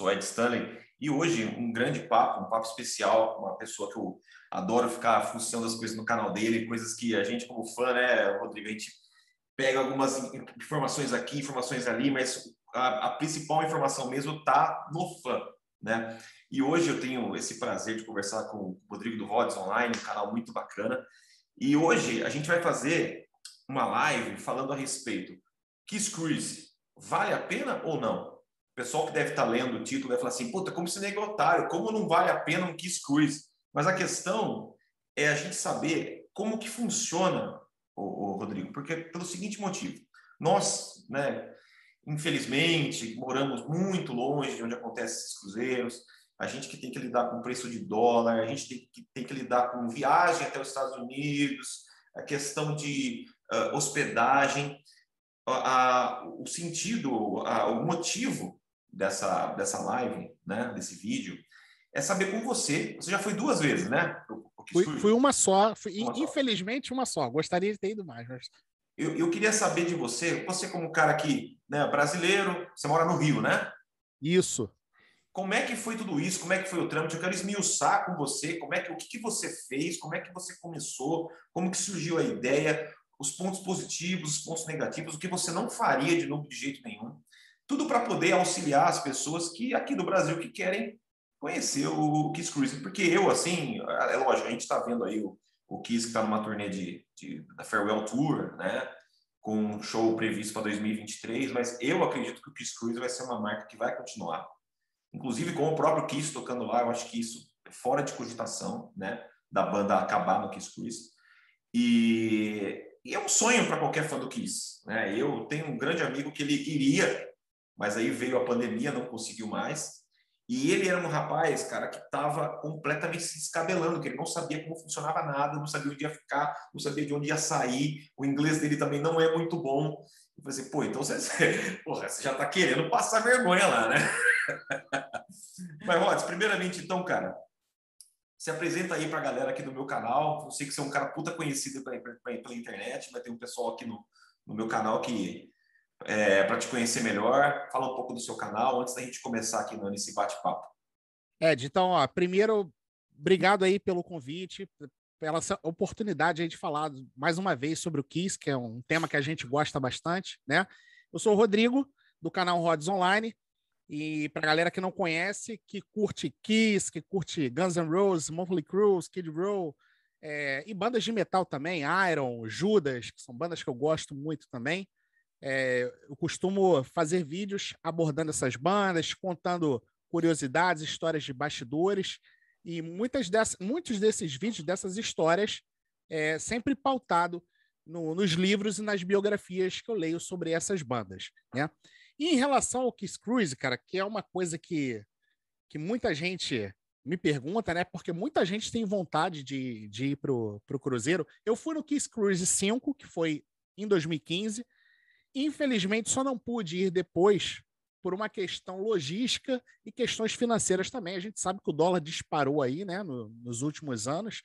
Sou Ed Stanley e hoje um grande papo, um papo especial uma pessoa que eu adoro ficar funcionando as coisas no canal dele, coisas que a gente como fã, né, Rodrigo, a gente pega algumas informações aqui, informações ali, mas a, a principal informação mesmo tá no fã, né? E hoje eu tenho esse prazer de conversar com o Rodrigo do Rods Online, um canal muito bacana. E hoje a gente vai fazer uma live falando a respeito Kiss Cruise vale a pena ou não? Pessoal que deve estar lendo o título vai falar assim, puta, como esse nego otário, como não vale a pena um Kiss Cruise? Mas a questão é a gente saber como que funciona, o, Rodrigo, porque pelo seguinte motivo, nós, né, infelizmente, moramos muito longe de onde acontecem esses cruzeiros, a gente que tem que lidar com o preço de dólar, a gente tem que, tem que lidar com viagem até os Estados Unidos, a questão de uh, hospedagem. A, o sentido, a, o motivo dessa, dessa live, né, desse vídeo, é saber com você. Você já foi duas vezes, né? Fui, fui, uma só, fui, uma infelizmente só. uma só. Gostaria de ter ido mais. Mas... Eu, eu queria saber de você, você como cara que, né, brasileiro, você mora no Rio, né? Isso. Como é que foi tudo isso? Como é que foi o trâmite? Eu quero esmiuçar com você. Como é que o que, que você fez? Como é que você começou? Como que surgiu a ideia? os pontos positivos, os pontos negativos, o que você não faria de novo de jeito nenhum. Tudo para poder auxiliar as pessoas que aqui do Brasil que querem conhecer o Kiss Cruise. Porque eu, assim, é lógico, a gente está vendo aí o, o Kiss que está numa turnê de, de, da Farewell Tour, né? Com um show previsto para 2023, mas eu acredito que o Kiss Cruise vai ser uma marca que vai continuar. Inclusive com o próprio Kiss tocando lá, eu acho que isso é fora de cogitação, né? Da banda acabar no Kiss Cruise. E e é um sonho para qualquer fã do Kiss. Né? Eu tenho um grande amigo que ele iria, mas aí veio a pandemia, não conseguiu mais. E ele era um rapaz, cara, que estava completamente se descabelando, que ele não sabia como funcionava nada, não sabia onde ia ficar, não sabia de onde ia sair. O inglês dele também não é muito bom. Eu falei assim, pô, então você, porra, você já está querendo passar vergonha lá, né? Mas, Rods, primeiramente, então, cara, se apresenta aí para a galera aqui do meu canal. Eu sei que você é um cara puta conhecido pela, internet, vai ter um pessoal aqui no, no meu canal que é, para te conhecer melhor. Fala um pouco do seu canal antes da gente começar aqui nesse bate-papo. Ed, então, ó, primeiro, obrigado aí pelo convite, pela oportunidade aí de falar mais uma vez sobre o Kiss, que é um tema que a gente gosta bastante, né? Eu sou o Rodrigo, do canal Rods Online. E para galera que não conhece, que curte Kiss, que curte Guns N' Roses, Motley Crue, Skid Row, é, e bandas de metal também, Iron, Judas, que são bandas que eu gosto muito também. É, eu costumo fazer vídeos abordando essas bandas, contando curiosidades, histórias de bastidores, e muitas dessas, muitos desses vídeos, dessas histórias, é sempre pautado no, nos livros e nas biografias que eu leio sobre essas bandas, né? E em relação ao Kiss Cruise, cara, que é uma coisa que, que muita gente me pergunta, né? Porque muita gente tem vontade de, de ir pro, pro Cruzeiro. Eu fui no Kiss Cruise 5, que foi em 2015. Infelizmente, só não pude ir depois por uma questão logística e questões financeiras também. A gente sabe que o dólar disparou aí, né, no, nos últimos anos,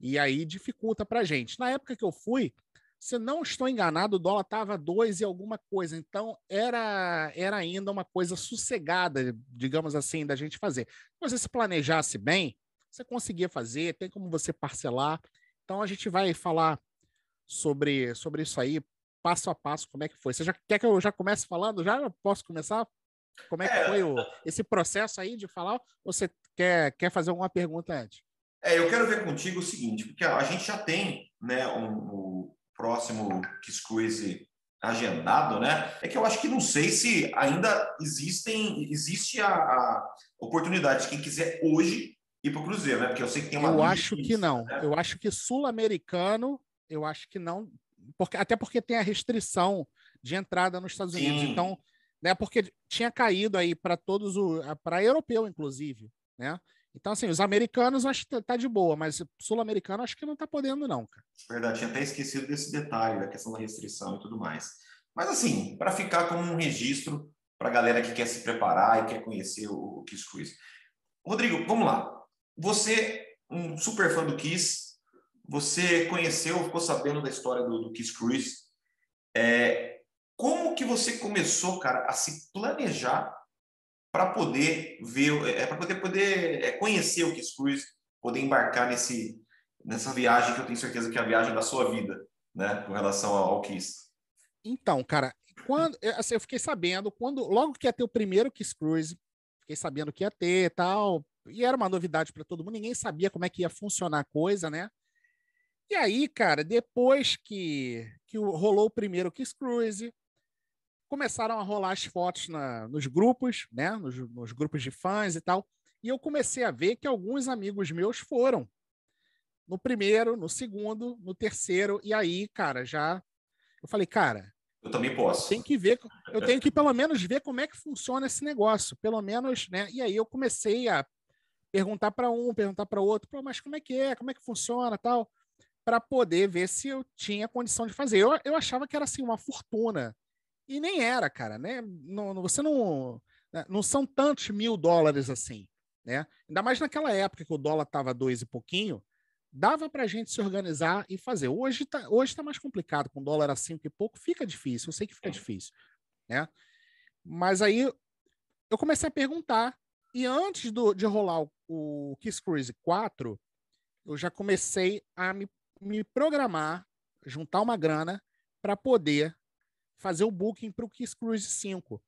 e aí dificulta para gente. Na época que eu fui, se não estou enganado, o dólar estava dois e alguma coisa. Então, era, era ainda uma coisa sossegada, digamos assim, da gente fazer. Se você se planejasse bem, você conseguia fazer, tem como você parcelar. Então, a gente vai falar sobre, sobre isso aí, passo a passo, como é que foi. Você já quer que eu já comece falando? Já posso começar? Como é que é, foi o, esse processo aí de falar? Ou você quer, quer fazer alguma pergunta antes? É, eu quero ver contigo o seguinte, porque a gente já tem né, um, um próximo Kiss Cruise agendado, né? É que eu acho que não sei se ainda existem existe a, a oportunidade de quem quiser hoje ir para o Cruzeiro, né? Porque eu sei que tem uma. Eu acho que não. Né? Eu acho que sul-americano, eu acho que não, porque até porque tem a restrição de entrada nos Estados Unidos. Sim. Então, né? Porque tinha caído aí para todos o para europeu, inclusive, né? Então, assim, os americanos acho que tá, tá de boa, mas sul-americano acho que não tá podendo, não, cara. Verdade, tinha até esquecido desse detalhe, da questão da restrição e tudo mais. Mas, assim, para ficar como um registro para a galera que quer se preparar e quer conhecer o Kiss Cruise. Rodrigo, vamos lá. Você, um super fã do Kiss, você conheceu, ficou sabendo da história do, do Kiss Cruise. É, como que você começou, cara, a se planejar para poder ver, é, para poder poder é, conhecer o Kiss Cruise, poder embarcar nesse nessa viagem que eu tenho certeza que é a viagem da sua vida, né, com relação ao Kiss. Então, cara, quando assim, eu fiquei sabendo quando logo que ia ter o primeiro Kiss Cruise, fiquei sabendo que ia ter, tal, e era uma novidade para todo mundo, ninguém sabia como é que ia funcionar a coisa, né? E aí, cara, depois que, que rolou o primeiro Kiss Cruise, começaram a rolar as fotos na, nos grupos, né? Nos, nos, grupos de fãs e tal. E eu comecei a ver que alguns amigos meus foram. No primeiro, no segundo, no terceiro. E aí, cara, já. Eu falei, cara. Eu também posso. Tem que ver. Eu tenho que pelo menos ver como é que funciona esse negócio. Pelo menos, né? E aí eu comecei a perguntar para um, perguntar para outro, mas como é que é? Como é que funciona tal? Para poder ver se eu tinha condição de fazer. Eu, eu achava que era assim uma fortuna e nem era, cara, né? Não, você não. Né, não são tantos mil dólares assim, né? Ainda mais naquela época que o dólar estava dois e pouquinho, dava para a gente se organizar e fazer. Hoje está hoje tá mais complicado, com dólar a cinco e pouco, fica difícil, eu sei que fica difícil, né? Mas aí eu comecei a perguntar, e antes do, de rolar o, o Kiss Cruise 4, eu já comecei a me, me programar, juntar uma grana para poder fazer o booking para o Kiss Cruise 5.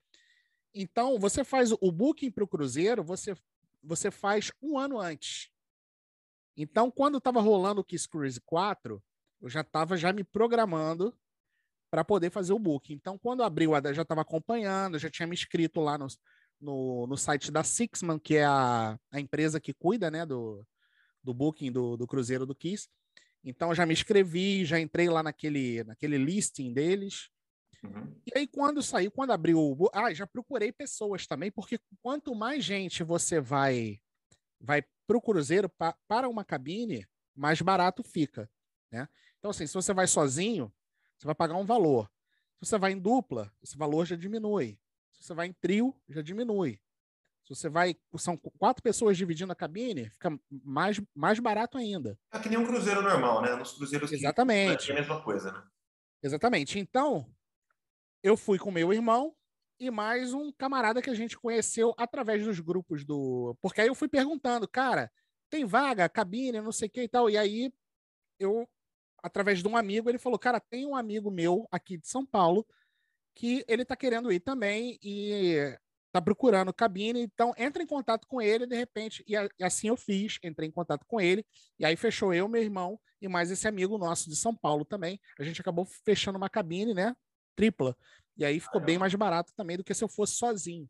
Então, você faz o booking para o cruzeiro, você, você faz um ano antes. Então, quando estava rolando o Kiss Cruise 4, eu já estava já me programando para poder fazer o booking. Então, quando abriu, eu já estava acompanhando, já tinha me inscrito lá no, no, no site da Sixman, que é a, a empresa que cuida né, do, do booking do, do Cruzeiro do Kiss. Então, já me inscrevi, já entrei lá naquele, naquele listing deles. Uhum. E aí, quando saiu, quando abriu. Ah, já procurei pessoas também, porque quanto mais gente você vai vai para o cruzeiro, pa, para uma cabine, mais barato fica. Né? Então, assim, se você vai sozinho, você vai pagar um valor. Se você vai em dupla, esse valor já diminui. Se você vai em trio, já diminui. Se você vai. São quatro pessoas dividindo a cabine, fica mais, mais barato ainda. É que nem um cruzeiro normal, né? Nos cruzeiros Exatamente. é a mesma coisa, né? Exatamente. Então, eu fui com meu irmão e mais um camarada que a gente conheceu através dos grupos do. Porque aí eu fui perguntando, cara, tem vaga, cabine, não sei o que e tal. E aí eu, através de um amigo, ele falou, cara, tem um amigo meu aqui de São Paulo que ele tá querendo ir também e tá procurando cabine, então entra em contato com ele, de repente, e, e assim eu fiz, entrei em contato com ele, e aí fechou eu, meu irmão e mais esse amigo nosso de São Paulo também. A gente acabou fechando uma cabine, né? tripla. E aí ficou bem mais barato também do que se eu fosse sozinho.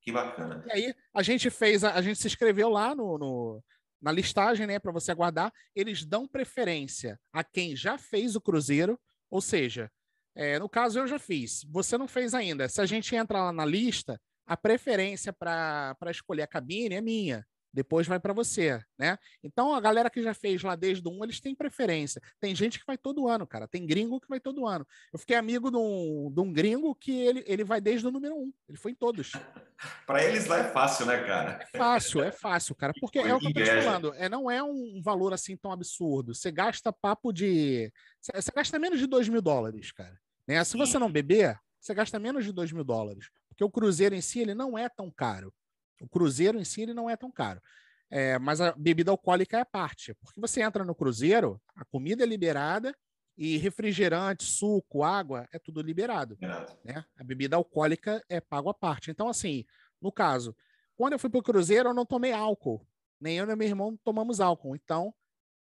Que bacana. E aí a gente fez, a, a gente se inscreveu lá no, no na listagem, né, para você aguardar. Eles dão preferência a quem já fez o cruzeiro, ou seja, é, no caso eu já fiz, você não fez ainda. Se a gente entra lá na lista, a preferência para escolher a cabine é minha depois vai para você, né? Então a galera que já fez lá desde o 1, eles têm preferência. Tem gente que vai todo ano, cara. Tem gringo que vai todo ano. Eu fiquei amigo de um, de um gringo que ele, ele vai desde o número 1. Ele foi em todos. para eles lá é fácil, né, cara? É fácil, é fácil, cara. Porque é o que eu tô te falando. É, não é um valor assim tão absurdo. Você gasta papo de. Você gasta menos de 2 mil dólares, cara. Né? Se você não beber, você gasta menos de 2 mil dólares. Porque o cruzeiro em si ele não é tão caro. O cruzeiro em si ele não é tão caro. É, mas a bebida alcoólica é a parte. Porque você entra no cruzeiro, a comida é liberada e refrigerante, suco, água, é tudo liberado. Né? A bebida alcoólica é pago à parte. Então, assim, no caso, quando eu fui para o cruzeiro, eu não tomei álcool. Nem eu nem meu irmão tomamos álcool. Então,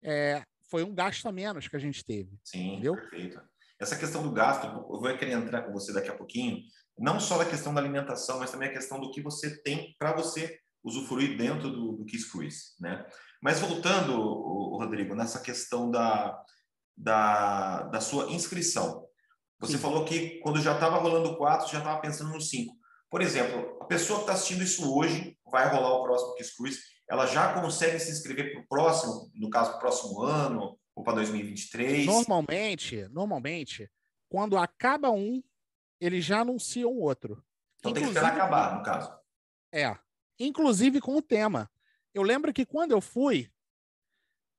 é, foi um gasto a menos que a gente teve. Sim, entendeu? perfeito. Essa questão do gasto, eu vou querer entrar com você daqui a pouquinho, não só da questão da alimentação, mas também a questão do que você tem para você usufruir dentro do, do Kiss Cruise, né? Mas voltando, o, Rodrigo, nessa questão da, da, da sua inscrição. Você Sim. falou que quando já estava rolando o 4, já estava pensando no 5. Por exemplo, a pessoa que está assistindo isso hoje, vai rolar o próximo Kiss Cruise, ela já consegue se inscrever para o próximo, no caso, para o próximo ano, ou para 2023? Normalmente, normalmente, quando acaba um, eles já anunciam outro. Então Inclusive, tem que esperar acabar, no caso. É. Inclusive com o tema. Eu lembro que quando eu fui,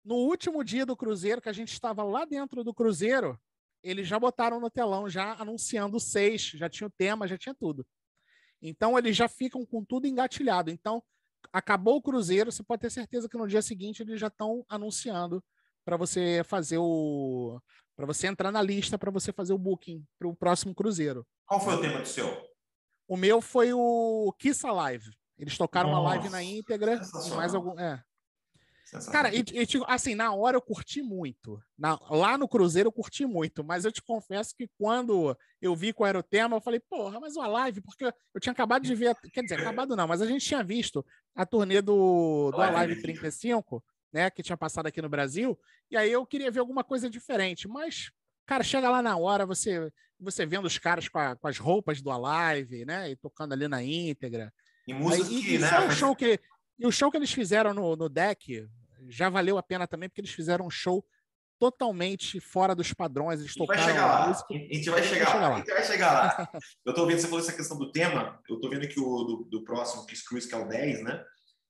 no último dia do cruzeiro, que a gente estava lá dentro do cruzeiro, eles já botaram no telão, já anunciando o 6, já tinha o tema, já tinha tudo. Então, eles já ficam com tudo engatilhado. Então, acabou o Cruzeiro, você pode ter certeza que no dia seguinte eles já estão anunciando para você fazer o. para você entrar na lista, para você fazer o booking para o próximo Cruzeiro. Qual foi o tema do seu? O meu foi o Kiss Alive. Eles tocaram Nossa, uma live na íntegra e mais algum. É. Cara, e, e, tipo, assim, na hora eu curti muito. Na, lá no Cruzeiro eu curti muito, mas eu te confesso que quando eu vi qual era o tema, eu falei, porra, mas uma live, porque eu tinha acabado de ver, quer dizer, acabado não, mas a gente tinha visto a turnê do, do Alive 35, né, que tinha passado aqui no Brasil, e aí eu queria ver alguma coisa diferente, mas, cara, chega lá na hora, você você vendo os caras com, a, com as roupas do Alive, né, e tocando ali na íntegra. E música aí, que, e, né? O show que, e o show que eles fizeram no, no deck, já valeu a pena também, porque eles fizeram um show totalmente fora dos padrões. Eles tocaram. Vai chegar lá. Música... A gente vai chegar, lá. A gente vai chegar lá. eu tô vendo, você falou essa questão do tema, eu tô vendo que o do, do próximo Cruise, que é o 10, né?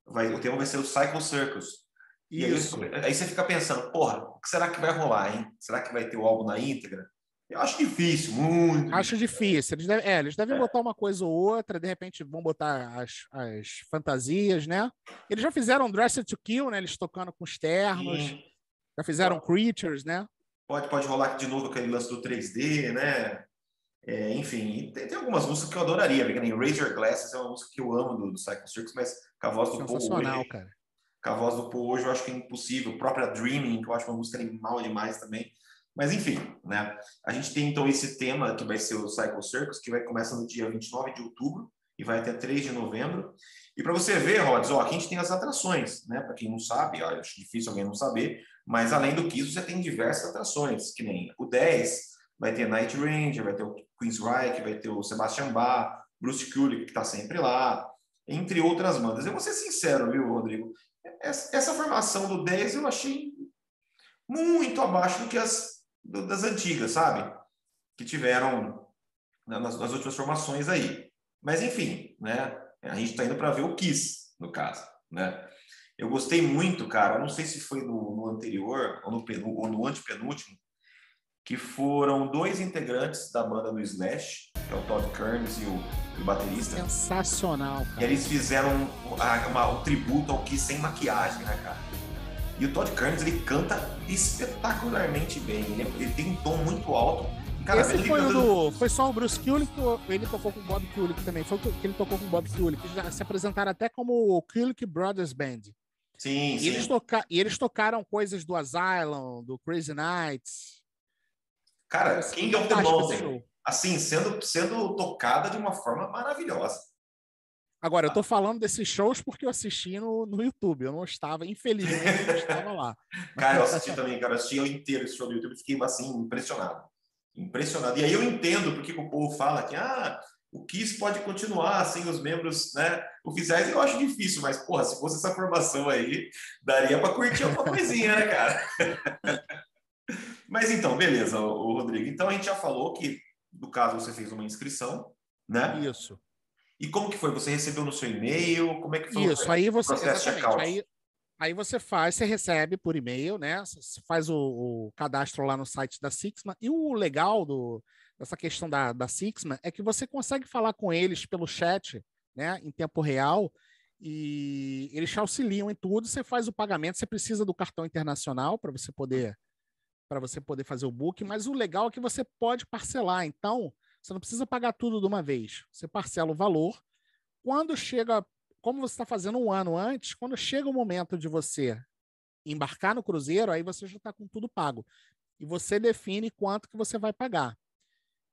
Vai, o tema vai ser o Cycle Circus. E aí, aí, você fica pensando, porra, o que será que vai rolar, hein? Será que vai ter o álbum na íntegra? Eu acho difícil, muito. Acho difícil. Eles devem, é, eles devem é. botar uma coisa ou outra, de repente vão botar as, as fantasias, né? Eles já fizeram Dressed to Kill, né? Eles tocando com os ternos. Sim. Já fizeram Creatures, né? Pode, pode rolar de novo aquele lance do 3D, né? É, enfim, tem, tem, algumas músicas que eu adoraria, porque nem Razor Glasses é uma música que eu amo do, do Cycle Circus, mas com a voz do Paul hoje, cara. Com a voz do Paul hoje eu acho que é impossível. Própria Dreaming, que eu acho uma música animal demais também. Mas enfim, né? A gente tem então esse tema que vai ser o Cycle Circus, que vai começar no dia 29 de outubro e vai até 3 de novembro. E para você ver, Rods, ó, aqui a gente tem as atrações, né? Para quem não sabe, ó, acho difícil alguém não saber, mas além do Kiss, você tem diversas atrações, que nem o 10, vai ter Night Ranger, vai ter o Queen's Reich, vai ter o Sebastian Bach, Bruce Kulick, que está sempre lá, entre outras bandas. Eu vou ser sincero, viu, Rodrigo? Essa, formação do 10 eu achei muito abaixo do que as das antigas, sabe? Que tiveram nas, nas últimas formações aí. Mas, enfim, né? A gente está indo para ver o Kiss, no caso, né? Eu gostei muito, cara, não sei se foi no, no anterior ou no, ou no antepenúltimo, que foram dois integrantes da banda do Slash, que é o Todd Kearns e o, o baterista. Sensacional, cara. E eles fizeram uma, uma, um tributo ao Kiss sem maquiagem, né, cara? E o Todd Kearns, ele canta espetacularmente bem. Ele, ele tem um tom muito alto. Cara, Esse foi, cantando... do, foi só o Bruce Kulick ou ele tocou com o Bob Kulick também? Foi que ele tocou com o Bob Kulick. Já se apresentaram até como o Kulick Brothers Band. Sim, e sim. Eles toca... E eles tocaram coisas do Asylum, do Crazy Nights. Cara, assim, King of the Mountain. Assim, sendo, sendo tocada de uma forma maravilhosa. Agora, eu tô falando desses shows porque eu assisti no, no YouTube. Eu não estava, infelizmente, não estava lá. Cara, eu assisti também, cara. Eu assisti eu inteiro esse show do YouTube e fiquei, assim, impressionado. Impressionado. E aí eu entendo porque o povo fala que, ah, o Kiss pode continuar sem os membros né, oficiais. Eu acho difícil, mas, porra, se fosse essa formação aí, daria para curtir alguma coisinha, né, cara? mas então, beleza, o Rodrigo. Então a gente já falou que, no caso, você fez uma inscrição, né? Isso. E como que foi? Você recebeu no seu e-mail? Como é que foi Isso, o aí você, exatamente, aí, aí você faz, você recebe por e-mail, né? Você faz o, o, cadastro lá no site da Sixma. E o legal do, dessa questão da, da Sixma é que você consegue falar com eles pelo chat, né? Em tempo real. E eles te auxiliam em tudo. Você faz o pagamento, você precisa do cartão internacional para você poder para você poder fazer o book, mas o legal é que você pode parcelar. Então, você não precisa pagar tudo de uma vez. Você parcela o valor. Quando chega, como você está fazendo um ano antes, quando chega o momento de você embarcar no cruzeiro, aí você já está com tudo pago. E você define quanto que você vai pagar.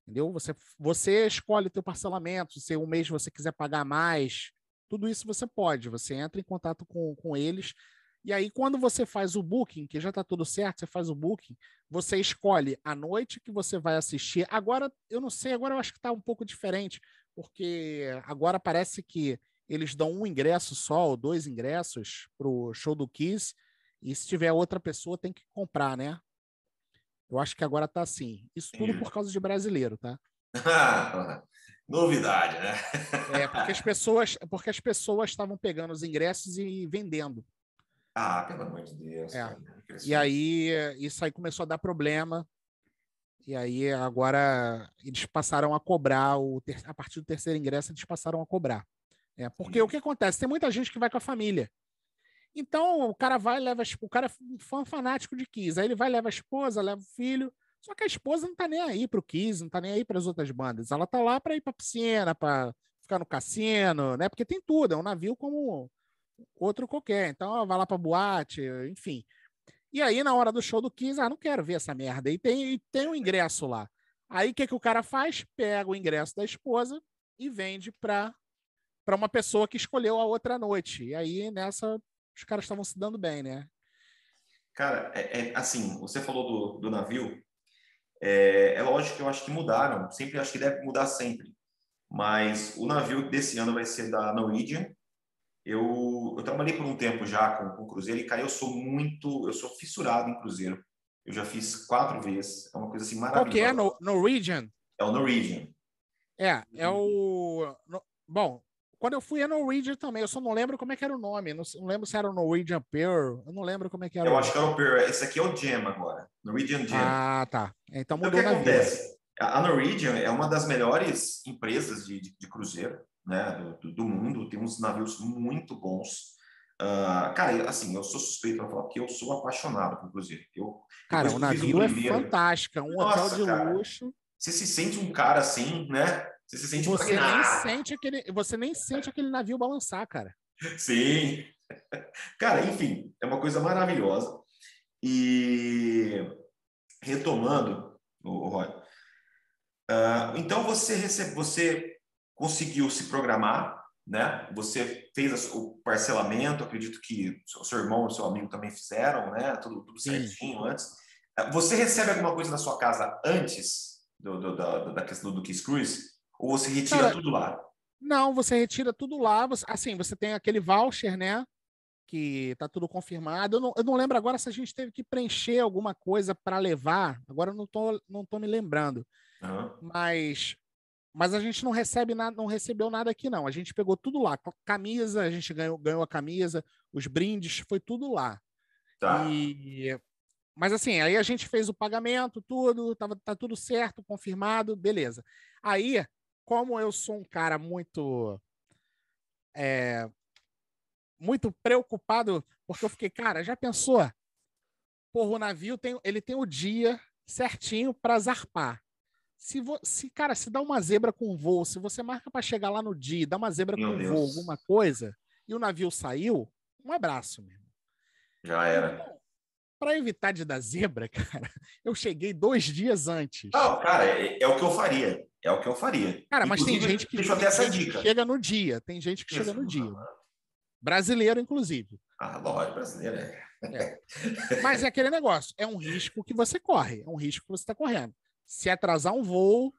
Entendeu? Você, você escolhe o teu parcelamento, se um mês você quiser pagar mais, tudo isso você pode. Você entra em contato com, com eles e aí, quando você faz o booking, que já está tudo certo, você faz o booking, você escolhe a noite que você vai assistir. Agora, eu não sei, agora eu acho que está um pouco diferente, porque agora parece que eles dão um ingresso só, ou dois ingressos para o show do Kiss, e se tiver outra pessoa, tem que comprar, né? Eu acho que agora está assim. Isso tudo por causa de brasileiro, tá? Novidade, né? é, porque as pessoas, porque as pessoas estavam pegando os ingressos e vendendo. Ah, pelo amor de Deus. É. E aí, isso aí começou a dar problema. E aí agora eles passaram a cobrar o ter... a partir do terceiro ingresso eles passaram a cobrar. É, porque o que acontece? Tem muita gente que vai com a família. Então o cara vai leva o cara é fã fanático de Kiss, aí ele vai leva a esposa, leva o filho. Só que a esposa não tá nem aí pro Kiss, não tá nem aí para as outras bandas. Ela tá lá para ir para piscina, para ficar no cassino, né? Porque tem tudo, é um navio como outro qualquer. Então ela vai lá para boate, enfim. E aí, na hora do show do Kiss, ah, não quero ver essa merda. E tem, e tem um ingresso lá. Aí, o que, que o cara faz? Pega o ingresso da esposa e vende para uma pessoa que escolheu a outra noite. E aí, nessa, os caras estavam se dando bem, né? Cara, é, é assim, você falou do, do navio. É, é lógico que eu acho que mudaram. Sempre acho que deve mudar sempre. Mas o navio desse ano vai ser da Norwegian, eu, eu trabalhei por um tempo já com, com cruzeiro e, cara, eu sou muito, eu sou fissurado em cruzeiro. Eu já fiz quatro vezes, é uma coisa assim maravilhosa. Qual que é? No, Norwegian? É o Norwegian. É, é o... No, bom, quando eu fui a Norwegian também, eu só não lembro como é que era o nome. Não, não lembro se era o Norwegian Pearl. Eu não lembro como é que era. Eu acho que era o Pearl. Esse aqui é o Gem agora. Norwegian Gem. Ah, tá. Então mudou então, o que acontece? A Norwegian é uma das melhores empresas de, de, de cruzeiro né, do, do, mundo, tem uns navios muito bons. Uh, cara, assim, eu sou suspeito para falar porque eu sou apaixonado por cruzeiro. Eu, cara, o navio é fantástico, é um Nossa, hotel de cara, luxo. Você se sente um cara assim, né? Você se sente você nem sente aquele, você nem sente aquele navio balançar, cara. Sim. Cara, enfim, é uma coisa maravilhosa. E retomando, o Roy, uh, então você recebe, você conseguiu se programar, né? Você fez o parcelamento, acredito que o seu irmão e o seu amigo também fizeram, né? Tudo, tudo certinho antes. Você recebe alguma coisa na sua casa antes do, do, da, da questão do Kiss Cruise? Ou você retira Cara, tudo lá? Não, você retira tudo lá. Você, assim, você tem aquele voucher, né? Que tá tudo confirmado. Eu não, eu não lembro agora se a gente teve que preencher alguma coisa para levar. Agora eu não tô, não tô me lembrando. Uhum. Mas mas a gente não recebe nada, não recebeu nada aqui, não. A gente pegou tudo lá. Camisa, a gente ganhou, ganhou a camisa, os brindes, foi tudo lá. Tá. E... Mas assim, aí a gente fez o pagamento, tudo, tava, tá tudo certo, confirmado, beleza. Aí, como eu sou um cara muito. É, muito preocupado, porque eu fiquei, cara, já pensou? Porra, o navio tem, ele tem o dia certinho para zarpar. Se, vo, se, cara, se dá uma zebra com voo, se você marca para chegar lá no dia, dá uma zebra meu com Deus. voo, alguma coisa, e o navio saiu, um abraço, meu irmão. Já era. Para evitar de dar zebra, cara, eu cheguei dois dias antes. Não, cara, é, é, o que eu faria. É o que eu faria. Cara, mas tem gente que, deixa eu essa dica. chega no dia. Tem gente que Isso, chega no dia. Brasileiro, inclusive. Ah, lógico, brasileiro é. é. Mas é aquele negócio. É um risco que você corre. É um risco que você está correndo se atrasar um voo,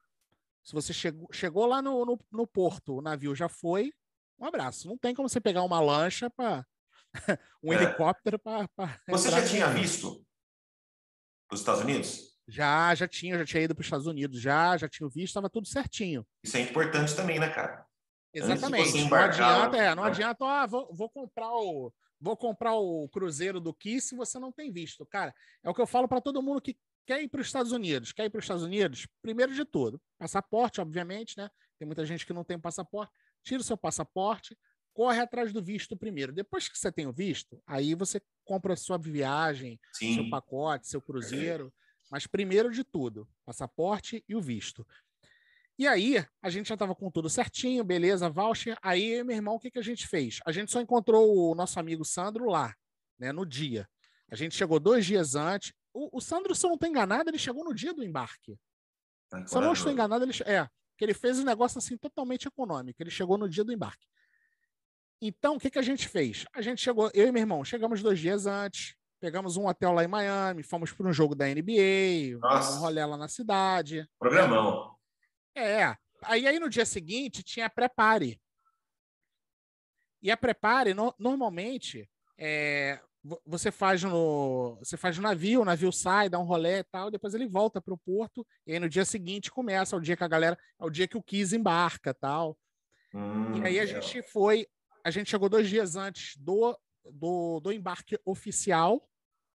se você chegou, chegou lá no, no, no, porto, o navio já foi, um abraço. Não tem como você pegar uma lancha para um é. helicóptero para. Você já tinha visto os Estados Unidos? Já, já tinha, já tinha ido para os Estados Unidos, já, já tinha visto, estava tudo certinho. Isso é importante também, né, cara? Exatamente. Não adianta, é, não adianta, ah, vou, vou comprar o, vou comprar o cruzeiro do Kiss se você não tem visto. Cara, é o que eu falo para todo mundo que Quer ir para os Estados Unidos? Quer ir para os Estados Unidos? Primeiro de tudo, passaporte, obviamente, né? Tem muita gente que não tem passaporte. Tira o seu passaporte, corre atrás do visto primeiro. Depois que você tem o visto, aí você compra a sua viagem, Sim. seu pacote, seu cruzeiro. Mas primeiro de tudo, passaporte e o visto. E aí, a gente já estava com tudo certinho, beleza, voucher. Aí, meu irmão, o que, que a gente fez? A gente só encontrou o nosso amigo Sandro lá, né, no dia. A gente chegou dois dias antes, o, o Sandro, se eu não estou enganado, ele chegou no dia do embarque. Tá se eu não estou enganado, ele é que ele fez um negócio assim totalmente econômico. Ele chegou no dia do embarque. Então, o que, que a gente fez? A gente chegou, eu e meu irmão, chegamos dois dias antes, pegamos um hotel lá em Miami, fomos para um jogo da NBA, Nossa. um rolê lá na cidade. Programão. É. Aí, aí no dia seguinte tinha a prepare. E a prepare, no, normalmente, é, você faz no você faz no navio, o navio sai, dá um rolê e tal, depois ele volta para o porto e aí no dia seguinte começa o dia que a galera, é o dia que o Kiss embarca, tal. Hum, e aí a gente foi, a gente chegou dois dias antes do, do, do embarque oficial,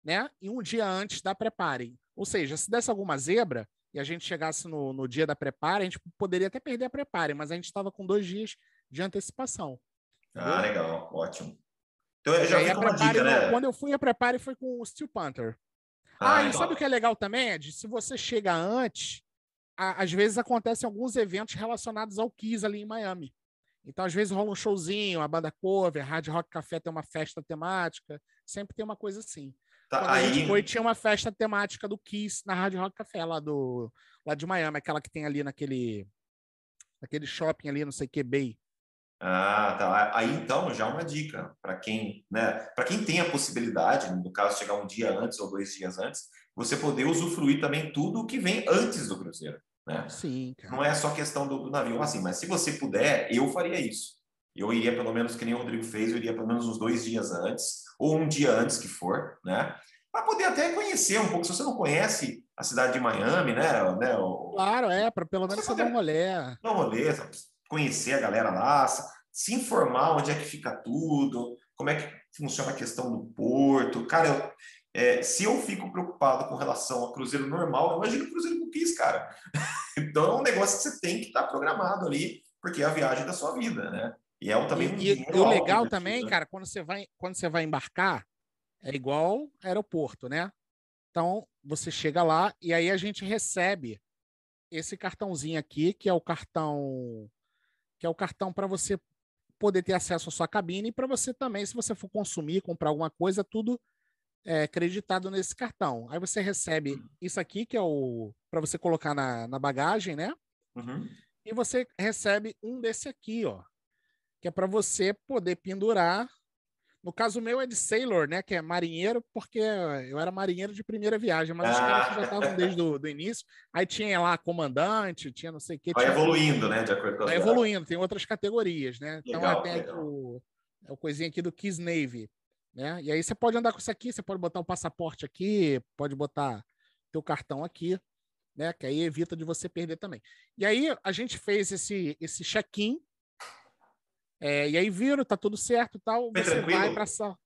né? E um dia antes da preparem. Ou seja, se desse alguma zebra, e a gente chegasse no, no dia da prepare, a gente poderia até perder a prepare, mas a gente estava com dois dias de antecipação. Ah, legal, ótimo. Então eu já vi uma dica, né? Quando eu fui a prepare foi com o Steel Panther. Ah, ah e sabe o que é legal também, Ed? Se você chega antes, às vezes acontecem alguns eventos relacionados ao Kiss ali em Miami. Então, às vezes rola um showzinho, a banda cover, Hard Rock Café tem uma festa temática, sempre tem uma coisa assim. Tá, Quando aí... a gente foi, tinha uma festa temática do Kiss na Hard Rock Café, lá, do, lá de Miami, aquela que tem ali naquele, naquele shopping ali, não sei que, Bay. Ah, tá. Aí então já uma dica para quem, né, para quem tem a possibilidade, no caso chegar um dia antes ou dois dias antes, você poder usufruir também tudo o que vem antes do cruzeiro, né? Sim. Cara. Não é só questão do, do, navio assim, mas se você puder, eu faria isso. Eu iria pelo menos que nem o Rodrigo fez, eu iria pelo menos uns dois dias antes ou um dia antes que for, né? Para poder até conhecer um pouco. Se você não conhece a cidade de Miami, né? né o... Claro, é para pelo menos você dar um rolê. Dar um rolê, conhecer a galera lá, se informar onde é que fica tudo, como é que funciona a questão do porto. Cara, eu, é, se eu fico preocupado com relação ao cruzeiro normal, imagina o cruzeiro com quis, cara. então é um negócio que você tem que estar programado ali, porque é a viagem da sua vida, né? E é também um e, e o legal também, né? cara, quando você vai quando você vai embarcar, é igual aeroporto, né? Então você chega lá e aí a gente recebe esse cartãozinho aqui, que é o cartão que é o cartão para você poder ter acesso à sua cabine e para você também, se você for consumir, comprar alguma coisa, tudo é, creditado nesse cartão. Aí você recebe isso aqui, que é o para você colocar na, na bagagem, né? Uhum. E você recebe um desse aqui, ó, que é para você poder pendurar no caso meu é de sailor, né? Que é marinheiro, porque eu era marinheiro de primeira viagem, mas ah. os caras já estavam desde o do início. Aí tinha lá comandante, tinha não sei o que. Vai evoluindo, né? De acordo com Vai evoluindo, tem outras categorias, né? Então, legal, então tem o, é o coisinha aqui do Kiss Navy, né? E aí você pode andar com isso aqui, você pode botar o passaporte aqui, pode botar teu cartão aqui, né? Que aí evita de você perder também. E aí a gente fez esse, esse check-in é, e aí viram, tá tudo certo e tal. Foi você tranquilo? vai pra sala.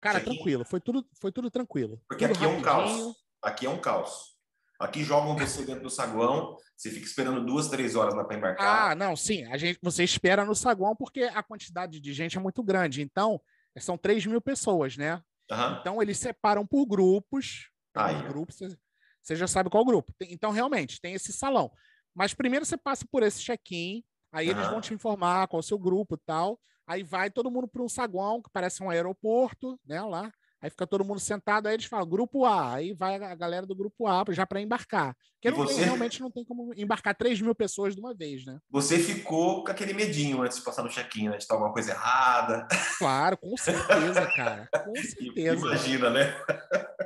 Cara, aqui... tranquilo, foi tudo, foi tudo tranquilo. Porque tudo aqui rapidinho. é um caos. Aqui é um caos. Aqui jogam você dentro do saguão, você fica esperando duas, três horas lá para embarcar. Ah, não, sim. A gente, você espera no saguão porque a quantidade de gente é muito grande. Então, são 3 mil pessoas, né? Uhum. Então, eles separam por grupos. Ah, grupos, você, você já sabe qual grupo. Então, realmente, tem esse salão. Mas primeiro você passa por esse check-in, Aí eles vão te informar qual é o seu grupo e tal. Aí vai todo mundo para um saguão, que parece um aeroporto, né? Lá. Aí fica todo mundo sentado, aí eles falam grupo A, aí vai a galera do grupo A já para embarcar. Porque não você... tem, realmente não tem como embarcar 3 mil pessoas de uma vez, né? Você ficou com aquele medinho antes de passar no check-in, né? De estar alguma coisa errada. Claro, com certeza, cara. Com certeza. Imagina, né?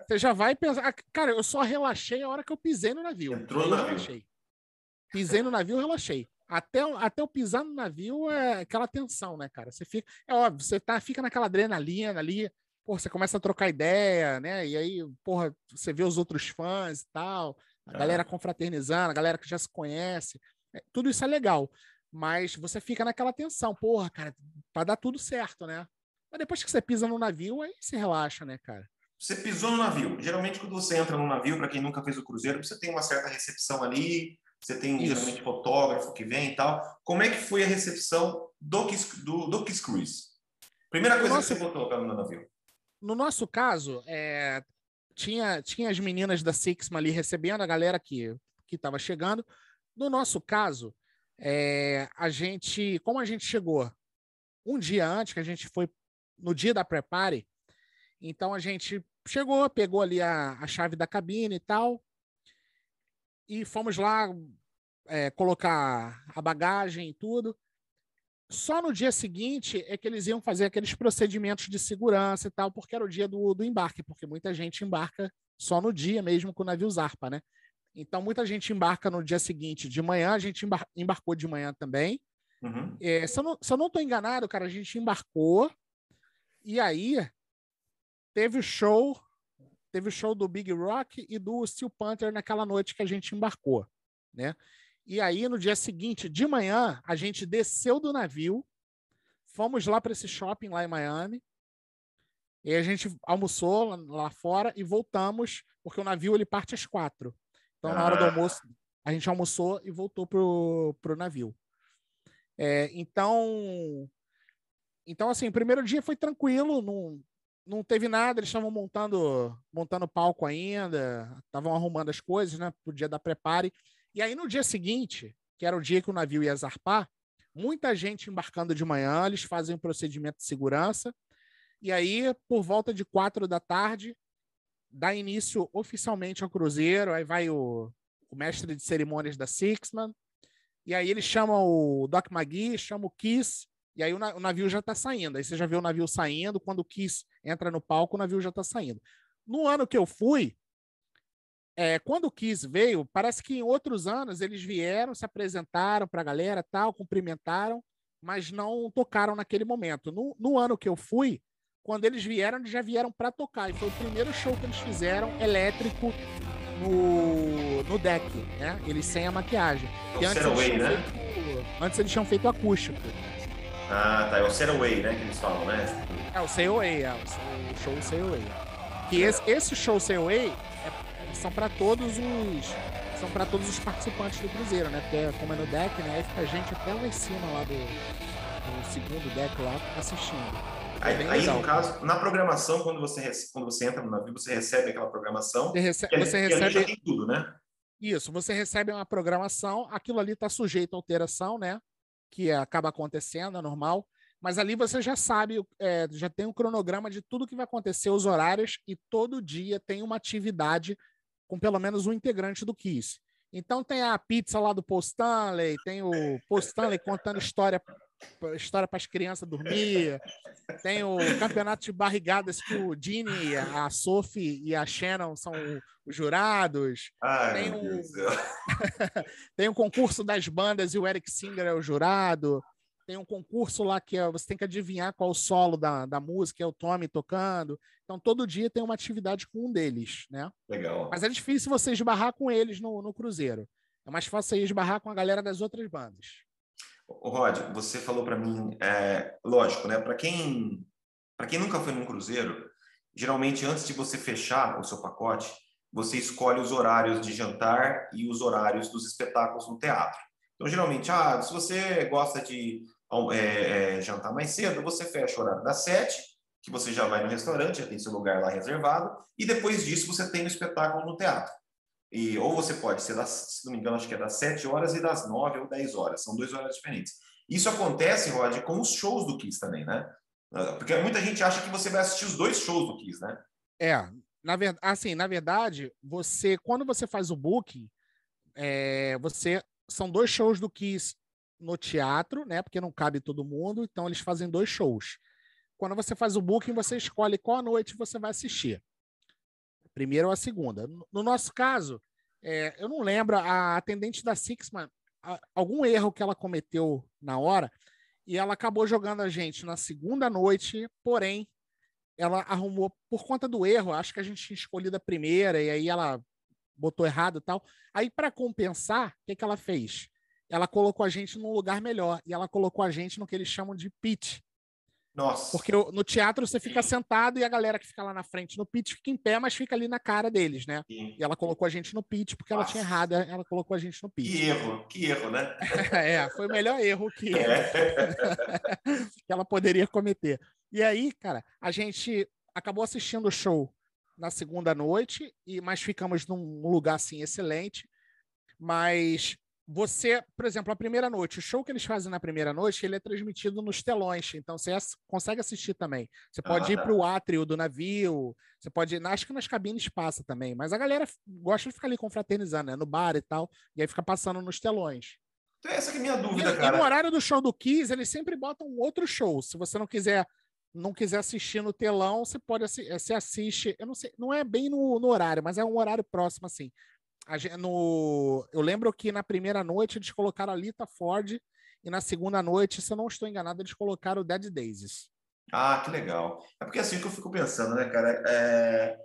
Você já vai pensar. Cara, eu só relaxei a hora que eu pisei no navio. Entrou no navio. Relaxei. Pisei no navio, relaxei até, até o pisar no navio é aquela tensão, né, cara? Você fica, é óbvio, você tá, fica naquela adrenalina ali, porra, você começa a trocar ideia, né? E aí, porra, você vê os outros fãs e tal, a é. galera confraternizando, a galera que já se conhece, é, tudo isso é legal, mas você fica naquela tensão, porra, cara, para dar tudo certo, né? Mas depois que você pisa no navio, aí você relaxa, né, cara? Você pisou no navio. Geralmente, quando você entra no navio, para quem nunca fez o cruzeiro, você tem uma certa recepção ali, você tem Isso. geralmente fotógrafo que vem e tal. Como é que foi a recepção do Kiss, do, do Kiss Cruise? Primeira coisa que você botou no navio. No nosso caso, é, tinha, tinha as meninas da Sixma ali recebendo a galera que estava chegando. No nosso caso, é, a gente, como a gente chegou um dia antes, que a gente foi no dia da prepare, então a gente chegou, pegou ali a, a chave da cabine e tal, e fomos lá é, colocar a bagagem e tudo. Só no dia seguinte é que eles iam fazer aqueles procedimentos de segurança e tal, porque era o dia do, do embarque, porque muita gente embarca só no dia mesmo com o navio zarpa, né? Então, muita gente embarca no dia seguinte de manhã, a gente embar embarcou de manhã também. Uhum. É, se, eu não, se eu não tô enganado, cara, a gente embarcou e aí teve o show teve o show do Big Rock e do Steel Panther naquela noite que a gente embarcou, né? E aí, no dia seguinte, de manhã, a gente desceu do navio, fomos lá para esse shopping lá em Miami, e a gente almoçou lá, fora e voltamos, porque o navio ele parte às quatro. Então, na hora do almoço, a gente almoçou e voltou pro, pro navio. É, então, então, assim, o primeiro dia foi tranquilo, não, não teve nada, eles estavam montando montando palco ainda, estavam arrumando as coisas, né, pro dia da prepare. E aí, no dia seguinte, que era o dia que o navio ia zarpar, muita gente embarcando de manhã, eles fazem um procedimento de segurança, e aí, por volta de quatro da tarde, dá início oficialmente ao cruzeiro, aí vai o, o mestre de cerimônias da Sixman, e aí ele chama o Doc McGee, chama o Kiss, e aí o, o navio já está saindo. Aí você já vê o navio saindo, quando o Kiss entra no palco, o navio já está saindo. No ano que eu fui, é, quando o Kiss veio, parece que em outros anos eles vieram, se apresentaram para a galera, tal, cumprimentaram, mas não tocaram naquele momento. No, no ano que eu fui, quando eles vieram, eles já vieram para tocar. E foi o primeiro show que eles fizeram elétrico no, no deck, né? Eles sem a maquiagem. Antes, eles né? feito, antes eles tinham feito acústico. Ah, tá. É o Setaway, né? Que eles falam, né? É o Sail Away, é o show Sail Away. Que esse, esse show Sail Away é, são para todos os são para todos os participantes do cruzeiro, né? Porque como é no deck, né? Aí fica a gente até lá em cima lá do, do segundo deck lá assistindo. Aí, aí, no caso, na programação, quando você, quando você entra no navio, você recebe aquela programação. Você, rece você recebe tudo, né? Isso, você recebe uma programação, aquilo ali está sujeito a alteração, né? Que acaba acontecendo, é normal. Mas ali você já sabe, é, já tem um cronograma de tudo que vai acontecer, os horários, e todo dia tem uma atividade com pelo menos um integrante do Kiss. Então tem a pizza lá do Paul Stanley, tem o Paul Stanley contando história história para as crianças dormir. Tem o campeonato de barrigadas que o Dini, a Sophie e a Shannon são os jurados. Ai, tem, um... tem um concurso das bandas e o Eric Singer é o jurado. Tem um concurso lá que é, você tem que adivinhar qual o solo da, da música, é o Tommy tocando. Então, todo dia tem uma atividade com um deles, né? Legal. Mas é difícil você esbarrar com eles no, no Cruzeiro. É mais fácil você esbarrar com a galera das outras bandas. O Rod, você falou para mim, é, lógico, né? Para quem, para quem nunca foi num cruzeiro, geralmente antes de você fechar o seu pacote, você escolhe os horários de jantar e os horários dos espetáculos no teatro. Então, geralmente, ah, se você gosta de é, é, jantar mais cedo, você fecha o horário das sete, que você já vai no restaurante, já tem seu lugar lá reservado, e depois disso você tem o espetáculo no teatro. E, ou você pode ser, das, se não me engano, acho que é das 7 horas e das 9 ou 10 horas. São dois horários diferentes. Isso acontece, Rod, com os shows do Kiss também, né? Ah, porque muita gente acha que você vai assistir os dois shows do Kiss, né? É, na verdade, assim, na verdade, você, quando você faz o booking, é, você são dois shows do Kiss no teatro, né? Porque não cabe todo mundo, então eles fazem dois shows. Quando você faz o booking, você escolhe qual noite você vai assistir primeira ou a segunda. No nosso caso, é, eu não lembro, a atendente da Sixman, algum erro que ela cometeu na hora, e ela acabou jogando a gente na segunda noite, porém, ela arrumou, por conta do erro, acho que a gente tinha escolhido a primeira, e aí ela botou errado e tal. Aí, para compensar, o que, que ela fez? Ela colocou a gente num lugar melhor, e ela colocou a gente no que eles chamam de pit, nossa. Porque no teatro você fica sentado e a galera que fica lá na frente no pitch fica em pé, mas fica ali na cara deles, né? Sim. E ela colocou a gente no pitch porque Nossa. ela tinha errado, ela colocou a gente no pitch. Que erro, que erro, né? é, foi o melhor erro que, é. que ela poderia cometer. E aí, cara, a gente acabou assistindo o show na segunda noite, e mas ficamos num lugar assim excelente. Mas você, por exemplo, a primeira noite, o show que eles fazem na primeira noite, ele é transmitido nos telões, então você consegue assistir também. Você pode ah, ir para o átrio do navio, você pode ir, acho que nas cabines passa também, mas a galera gosta de ficar ali confraternizando, né, no bar e tal, e aí fica passando nos telões. Então, essa que é a minha dúvida, e, cara. E no horário do show do Kiss, eles sempre botam um outro show. Se você não quiser não quiser assistir no telão, você pode assistir, você assiste, eu não sei, não é bem no, no horário, mas é um horário próximo assim no, eu lembro que na primeira noite eles colocaram a Lita Ford e na segunda noite, se eu não estou enganado, eles colocaram o Dead Daisies. Ah, que legal. É porque é assim que eu fico pensando, né, cara? É...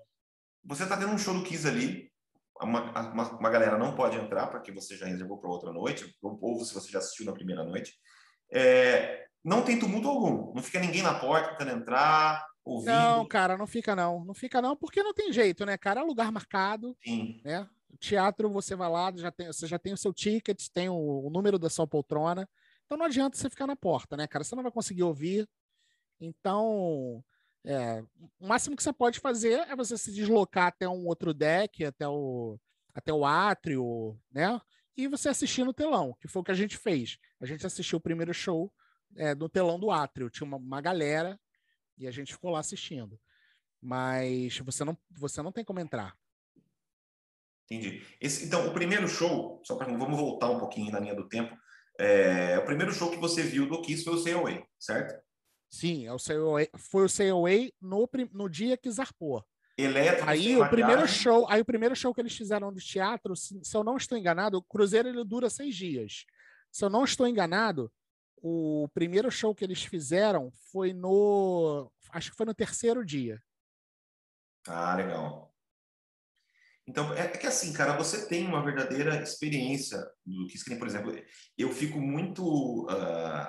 Você tá tendo um show do Kiss ali, uma, uma, uma galera não pode entrar porque você já reservou para outra noite, ou se você já assistiu na primeira noite. É... Não tem tumulto algum, não fica ninguém na porta tentando entrar, ouvindo. Não, cara, não fica não. Não fica não, porque não tem jeito, né, cara? É lugar marcado, Sim. né? Teatro você vai lá, já tem, você já tem o seu ticket, tem o, o número da sua poltrona. Então não adianta você ficar na porta, né, cara? Você não vai conseguir ouvir. Então, é, o máximo que você pode fazer é você se deslocar até um outro deck, até o, até o átrio, né? E você assistir no telão, que foi o que a gente fez. A gente assistiu o primeiro show é, no telão do átrio. Tinha uma, uma galera e a gente ficou lá assistindo. Mas você não, você não tem como entrar. Entendi. Esse, então, o primeiro show, só para vamos voltar um pouquinho na linha do tempo. É, o primeiro show que você viu do Kiss foi o Away, certo? Sim, é o Away, foi o Away no, no dia que zarpou. Elétrico, aí o primeiro show, aí o primeiro show que eles fizeram de teatro, se, se, eu não estou enganado, o Cruzeiro ele dura seis dias. Se eu não estou enganado, o primeiro show que eles fizeram foi no, acho que foi no terceiro dia. Ah, legal. Então, é, é que assim, cara, você tem uma verdadeira experiência do que, por exemplo, eu fico muito uh,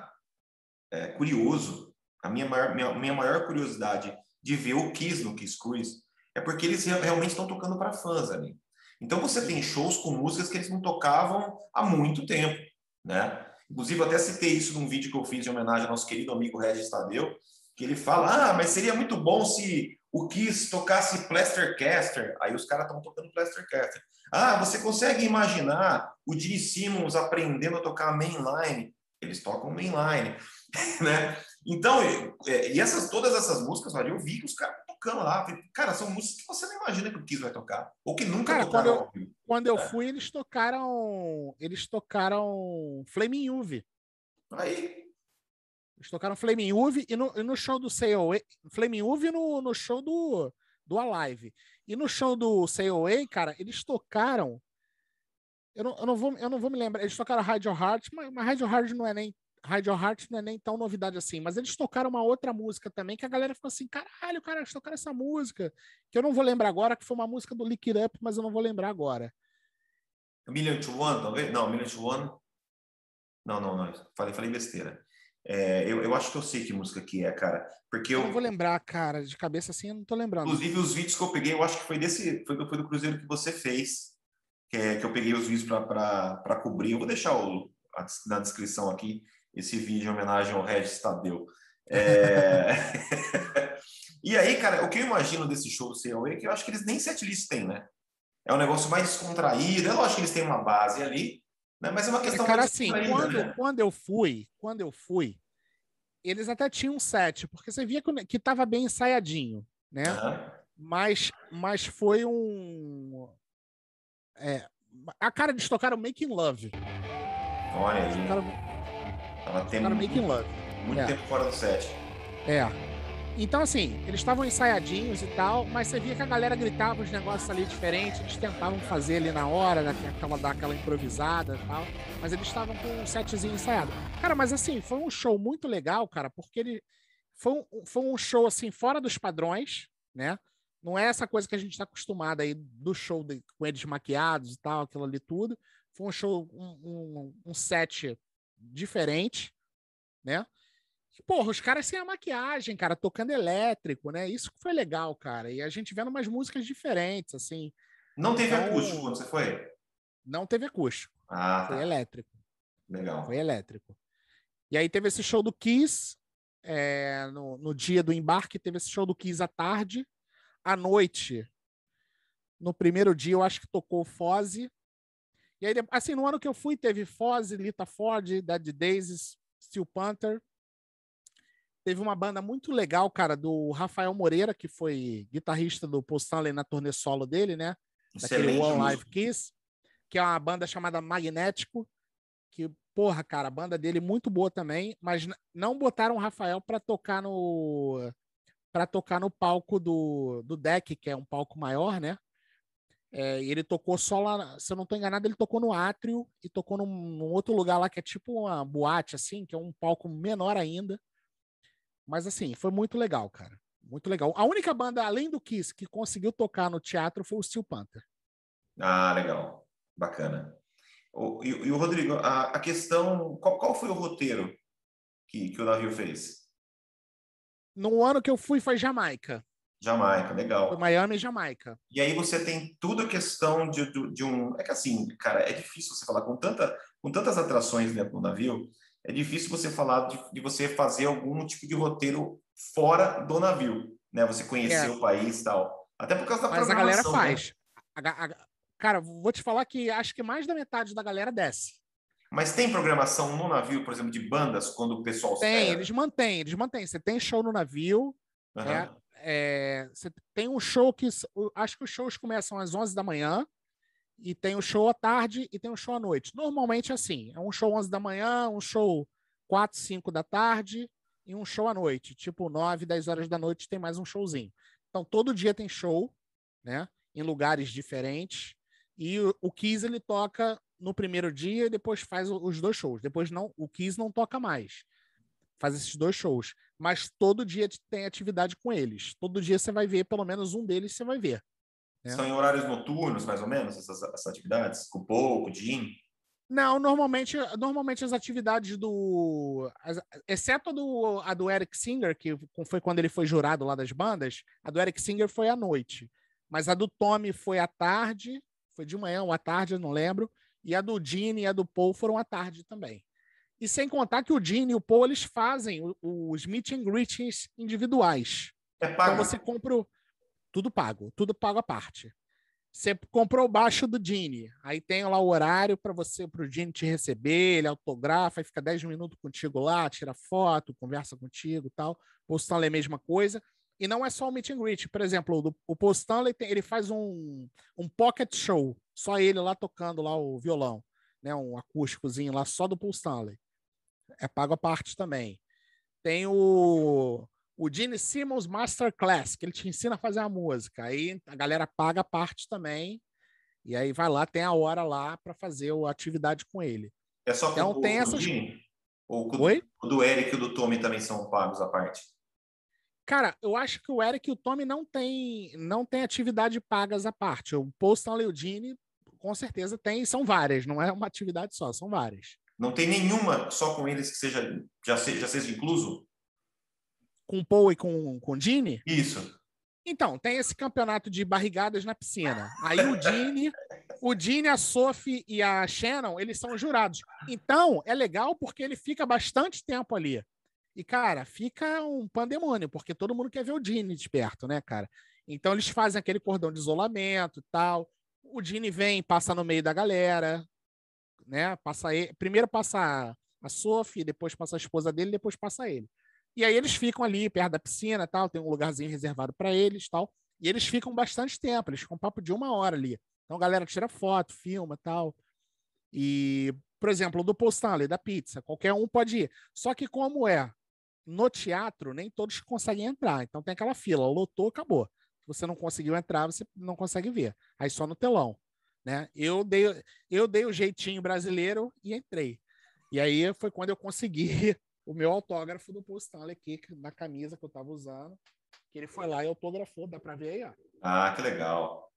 é, curioso, a minha maior, minha, minha maior curiosidade de ver o Kiss no Kiss Cruise é porque eles realmente estão tocando para fãs ali. Então você tem shows com músicas que eles não tocavam há muito tempo, né? Inclusive, até citei isso num vídeo que eu fiz em homenagem ao nosso querido amigo Regis Tadeu, que ele fala, ah, mas seria muito bom se o Kiss tocasse Plastercaster, aí os caras estão tocando Plastercaster. Ah, você consegue imaginar o Gene Simmons aprendendo a tocar mainline? Eles tocam mainline, né? Então, e essas, todas essas músicas, eu vi que os caras tocando lá. Cara, são músicas que você não imagina que o Kiss vai tocar, ou que nunca cara, tocaram. Quando eu, quando eu é. fui, eles tocaram, eles tocaram Flaming Uve. Aí, eles tocaram Flaming Uve e no, e no show do Say Away, Flaming Uve no, no show do, do Alive. E no show do Say Away, cara, eles tocaram. Eu não, eu não, vou, eu não vou me lembrar. Eles tocaram Your Heart, mas, mas Your Heart não é nem. Your Heart não é nem tão novidade assim, mas eles tocaram uma outra música também que a galera ficou assim: caralho, cara, eles tocaram essa música. Que eu não vou lembrar agora, que foi uma música do Lick It Up, mas eu não vou lembrar agora. Million to One, talvez? Não, Million to One. Não, não, não. Falei, falei besteira. É, eu, eu acho que eu sei que música que é, cara. Porque eu, eu não vou lembrar, cara, de cabeça assim, eu não tô lembrando. Inclusive, os vídeos que eu peguei, eu acho que foi desse. Foi do, foi do Cruzeiro que você fez. Que, é, que eu peguei os vídeos para cobrir. Eu vou deixar o, a, na descrição aqui esse vídeo em homenagem ao Regis Tadeu. É... e aí, cara, o que eu imagino desse show do CAA é que eu acho que eles nem setlist têm, né? É um negócio mais descontraído. É lógico que eles têm uma base ali, né? Mas é uma questão Cara, assim, quando, né? quando eu fui, quando eu fui, eles até tinham um set, porque você via que estava bem ensaiadinho, né? Uhum. Mas, mas foi um. É, a cara, eles tocaram Making Love. Olha aí. Tocaram, Tava tocaram Making Love. Muito é. tempo fora do set. É. Então, assim, eles estavam ensaiadinhos e tal, mas você via que a galera gritava uns negócios ali diferentes, eles tentavam fazer ali na hora, daquela, dar aquela improvisada e tal, mas eles estavam com um setzinho ensaiado. Cara, mas assim, foi um show muito legal, cara, porque ele foi um, foi um show, assim, fora dos padrões, né? Não é essa coisa que a gente está acostumado aí do show de, com eles maquiados e tal, aquilo ali tudo. Foi um show, um, um, um set diferente, né? Porra, os caras sem a maquiagem, cara, tocando elétrico, né? Isso foi legal, cara. E a gente vendo umas músicas diferentes, assim. Não teve então, acústico quando você foi? Não teve acústico. Ah, foi tá. elétrico. Legal. Foi elétrico. E aí teve esse show do Kiss, é, no, no dia do embarque, teve esse show do Kiss à tarde. À noite, no primeiro dia, eu acho que tocou Foze. E aí, assim, no ano que eu fui, teve Foze, Lita Ford, Dead Daisies, Steel Panther. Teve uma banda muito legal, cara, do Rafael Moreira, que foi guitarrista do Paul Stanley na turnê solo dele, né? Daquele One Live Kiss, que é uma banda chamada Magnético, que, porra, cara, a banda dele é muito boa também, mas não botaram o Rafael para tocar no para tocar no palco do, do deck, que é um palco maior, né? É, ele tocou só lá, se eu não estou enganado, ele tocou no átrio e tocou num, num, outro lugar lá que é tipo uma boate, assim, que é um palco menor ainda. Mas assim, foi muito legal, cara. Muito legal. A única banda, além do Kiss, que conseguiu tocar no teatro foi o Steel Panther. Ah, legal. Bacana. O, e, e, o Rodrigo, a, a questão. Qual, qual, foi o roteiro que, que o navio fez? No ano que eu fui foi Jamaica. Jamaica, legal. Foi Miami e Jamaica. E aí você tem tudo a questão de, de, de, um. É que assim, cara, é difícil você falar com, tanta, com tantas atrações dentro do navio, é difícil você falar de, de você fazer algum tipo de roteiro fora do navio, né? Você conhecer é. o país e tal. Até por causa da Mas a galera né? faz. Né? A, a, cara, vou te falar que acho que mais da metade da galera desce. Mas tem programação no navio, por exemplo, de bandas, quando o pessoal Tem, eles mantêm, eles mantêm. Você tem show no navio, uhum. é, é, você tem um show que. Acho que os shows começam às 11 da manhã, e tem o show à tarde e tem o show à noite. Normalmente é assim: é um show 11 da manhã, um show 4, 5 da tarde e um show à noite. Tipo, 9, 10 horas da noite tem mais um showzinho. Então, todo dia tem show, né? Em lugares diferentes. E o, Kiss ele toca no primeiro dia e depois faz os dois shows. Depois não, o Kiss não toca mais. Faz esses dois shows. Mas todo dia tem atividade com eles. Todo dia você vai ver, pelo menos um deles você vai ver. Né? São em horários noturnos, mais ou menos, essas, essas atividades? Com Jim? Não, normalmente, normalmente as atividades do. As, exceto a do, a do Eric Singer, que foi quando ele foi jurado lá das bandas, a do Eric Singer foi à noite. Mas a do Tommy foi à tarde, foi de manhã ou à tarde, eu não lembro. E a do Gene e a do Paul foram à tarde também. E sem contar que o Gene e o Paul eles fazem os meet and greetings individuais. É pago. Então você compra o... tudo pago, tudo pago à parte. Você comprou o baixo do Gene, aí tem lá o horário para você, para o Gene te receber, ele autografa, e fica 10 minutos contigo lá, tira foto, conversa contigo tal. O é a mesma coisa. E não é só o meet and greet. Por exemplo, o, o ele faz um, um pocket show, só ele lá tocando lá o violão, né? Um acústicozinho lá só do Stanley. É pago a parte também. Tem o, o Gene Simmons Masterclass, que ele te ensina a fazer a música. Aí a galera paga a parte também. E aí vai lá, tem a hora lá para fazer a atividade com ele. É só então, o, tem o essas... Gene? Ou o, Oi? o do Eric e o do Tommy também são pagos à parte? Cara, eu acho que o Eric e o Tommy não tem, não tem atividade pagas à parte. O Stanley e o Gene, com certeza tem, são várias, não é uma atividade só, são várias. Não tem nenhuma só com eles que seja já, seja, já seja incluso? Com o Paul e com, com o Gene? Isso. Então, tem esse campeonato de barrigadas na piscina. Aí o Gene, o Gene, a Sophie e a Shannon, eles são jurados. Então, é legal porque ele fica bastante tempo ali. E, cara, fica um pandemônio, porque todo mundo quer ver o Dini de perto, né, cara? Então eles fazem aquele cordão de isolamento e tal. O Dini vem, passa no meio da galera, né? Passa ele, primeiro passa a Sophie, depois passa a esposa dele, depois passa ele. E aí eles ficam ali perto da piscina, tal, tem um lugarzinho reservado para eles, tal. E eles ficam bastante tempo, eles ficam um papo de uma hora ali. Então a galera tira foto, filma, tal. E, por exemplo, do Stanley, da pizza, qualquer um pode ir. Só que como é no teatro, nem todos conseguem entrar. Então tem aquela fila, lotou, acabou. Se você não conseguiu entrar, você não consegue ver. Aí só no telão. Né? Eu, dei, eu dei o jeitinho brasileiro e entrei. E aí foi quando eu consegui o meu autógrafo do Stanley aqui, na camisa que eu estava usando. Que ele foi lá e autografou, dá para ver aí, ó. Ah, que legal.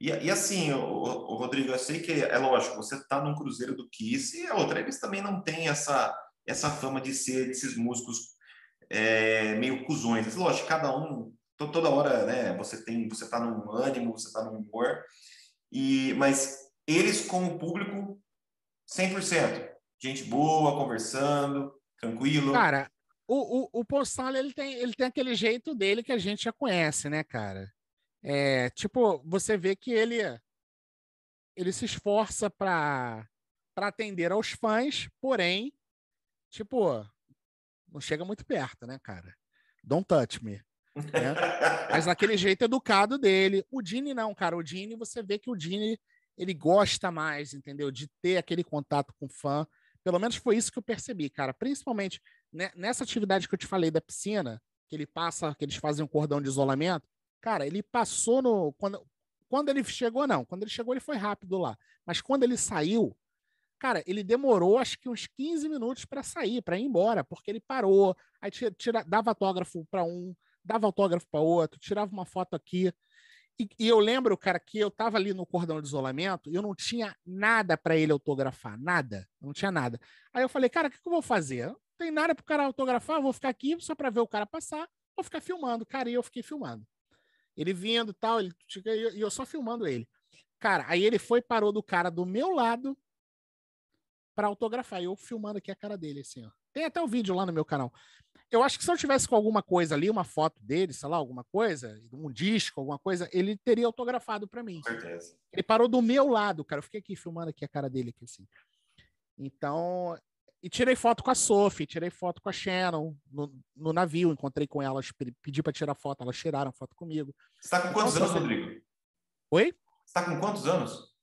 E, e assim, o, o, Rodrigo, eu sei que é lógico, você está num cruzeiro do Kiss e a outra, eles também não têm essa essa fama de ser desses músicos é, meio cuzões. Lógico, cada um, toda hora, né? Você tem, você tá num ânimo, você tá num humor, e mas eles com o público 100%. Gente boa, conversando, tranquilo. Cara, o, o, o Postal, ele tem, ele tem aquele jeito dele que a gente já conhece, né, cara? É, tipo, você vê que ele ele se esforça para para atender aos fãs, porém tipo, não chega muito perto, né, cara? Don't touch me. Né? Mas naquele jeito educado dele. O Dini não, cara. O Dini, você vê que o Dini, ele gosta mais, entendeu? De ter aquele contato com o fã. Pelo menos foi isso que eu percebi, cara. Principalmente nessa atividade que eu te falei da piscina, que ele passa, que eles fazem um cordão de isolamento. Cara, ele passou no. Quando, quando ele chegou, não. Quando ele chegou, ele foi rápido lá. Mas quando ele saiu, Cara, ele demorou acho que uns 15 minutos para sair, para ir embora, porque ele parou, aí tira, tira dava autógrafo para um, dava autógrafo para outro, tirava uma foto aqui. E, e, eu lembro, cara, que eu tava ali no cordão de isolamento e eu não tinha nada para ele autografar, nada, não tinha nada. Aí eu falei, cara, o que, que eu vou fazer? Não tem nada para o cara autografar, vou ficar aqui só para ver o cara passar, vou ficar filmando. Cara, e eu fiquei filmando. Ele vindo tal, ele, e eu só filmando ele. Cara, aí ele foi parou do cara do meu lado para autografar. Eu filmando aqui a cara dele, assim, ó. Tem até o um vídeo lá no meu canal. Eu acho que se eu tivesse com alguma coisa ali, uma foto dele, sei lá, alguma coisa, um disco, alguma coisa, ele teria autografado para mim. Com certeza. Ele parou do meu lado, cara. Eu fiquei aqui filmando aqui a cara dele, aqui, assim. Então, e tirei foto com a Sophie, tirei foto com a Shannon no, no navio, encontrei com elas, pedi para tirar foto, elas tiraram foto comigo. Você está com quantos então, anos, Rodrigo? Oi? Você está com quantos anos?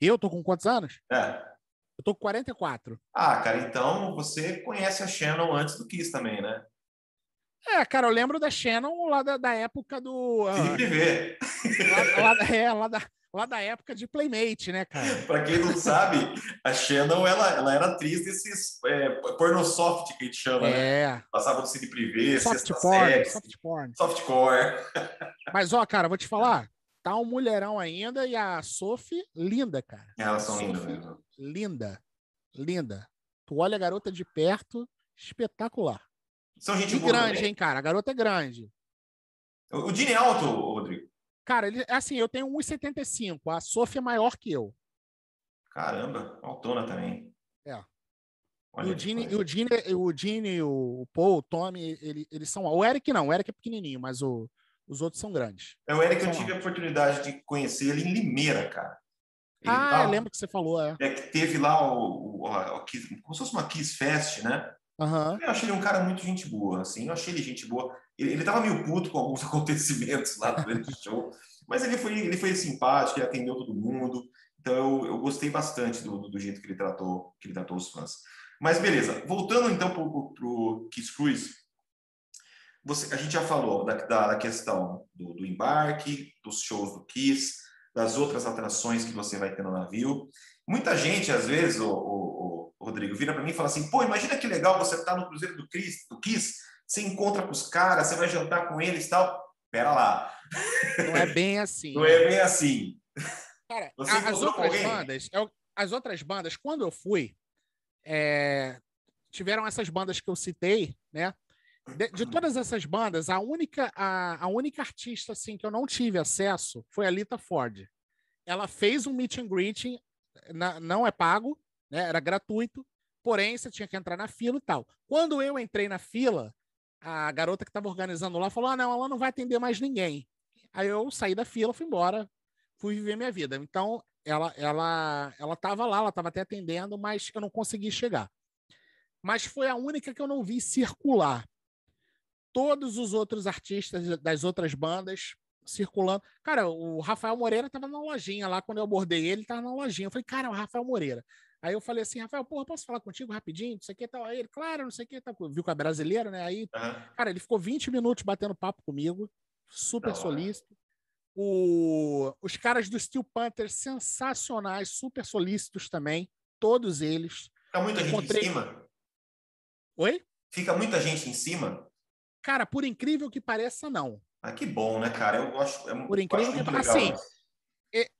Eu tô com quantos anos? É. Eu tô com 44. Ah, cara, então você conhece a Shannon antes do Kiss também, né? É, cara, eu lembro da Shannon lá da, da época do. Uh, ver. Lá, lá, é, lá da, lá da época de Playmate, né, cara? Para quem não sabe, a Shannon ela, ela era atriz desses é, pornosoft que a gente chama, né? é. né? Passava no Cine Privé, soft porn, soft porn. Softcore. Mas, ó, cara, vou te falar, tá um mulherão ainda e a Sophie, linda, cara. Elas são lindas mesmo. Linda, linda. Tu olha a garota de perto, espetacular. São gente e boa grande, também. hein, cara? A garota é grande. O Dini é alto, Rodrigo? Cara, ele, assim, eu tenho 1,75. A Sofia é maior que eu. Caramba, autona também. É. Olha e o Dini, o Dini, o Dini, o Paul, o Tommy, ele, eles são. O Eric não, o Eric é pequenininho, mas o, os outros são grandes. É o Eric, eu tive a oportunidade de conhecer ele em Limeira, cara. Ele ah, tava, eu lembro que você falou, é. É que teve lá o, o, o, como se fosse uma Kiss Fest, né? Uhum. Eu achei ele um cara muito gente boa, assim, eu achei ele gente boa. Ele, ele tava meio puto com alguns acontecimentos lá durante o show, mas ele foi, ele foi simpático, ele atendeu todo mundo. Então eu, eu gostei bastante do, do jeito que ele tratou, que ele tratou os fãs. Mas beleza, voltando então para o Kiss Cruise, você, a gente já falou da, da, da questão do, do, embarque, dos shows do Kiss, das outras atrações que você vai ter no navio. Muita gente, às vezes, o, o, o Rodrigo, vira para mim e fala assim: pô, imagina que legal você estar tá no Cruzeiro do, Chris, do Kiss, você encontra com os caras, você vai jantar com eles e tal. Pera lá. Não é bem assim. Não é bem assim. Cara, as outras bandas, eu, as outras bandas, quando eu fui, é, tiveram essas bandas que eu citei, né? De, de, todas essas bandas, a única, a, a única artista assim que eu não tive acesso foi a Lita Ford. Ela fez um meet and greeting, na, não é pago, né? Era gratuito, porém você tinha que entrar na fila e tal. Quando eu entrei na fila, a garota que estava organizando lá falou: ah, não, ela não vai atender mais ninguém. Aí eu saí da fila, fui embora, fui viver minha vida. Então, ela ela ela estava lá, ela estava até atendendo, mas eu não consegui chegar. Mas foi a única que eu não vi circular. Todos os outros artistas das outras bandas circulando. Cara, o Rafael Moreira estava na lojinha lá, quando eu abordei ele, estava na lojinha. Eu falei, cara, o Rafael Moreira. Aí eu falei assim, Rafael, porra, posso falar contigo rapidinho? Não sei o que tal. Aí ele, claro, não sei o que tal. Viu com a brasileira, né? Aí, uhum. cara, ele ficou 20 minutos batendo papo comigo, super solícito. O... Os caras do Steel Panther, sensacionais, super solícitos também, todos eles. Fica muita Encontrei... gente em cima? Oi? Fica muita gente em cima? Cara, por incrível que pareça, não. Ah, que bom, né, cara? Eu gosto. É, por incrível que pareça, assim,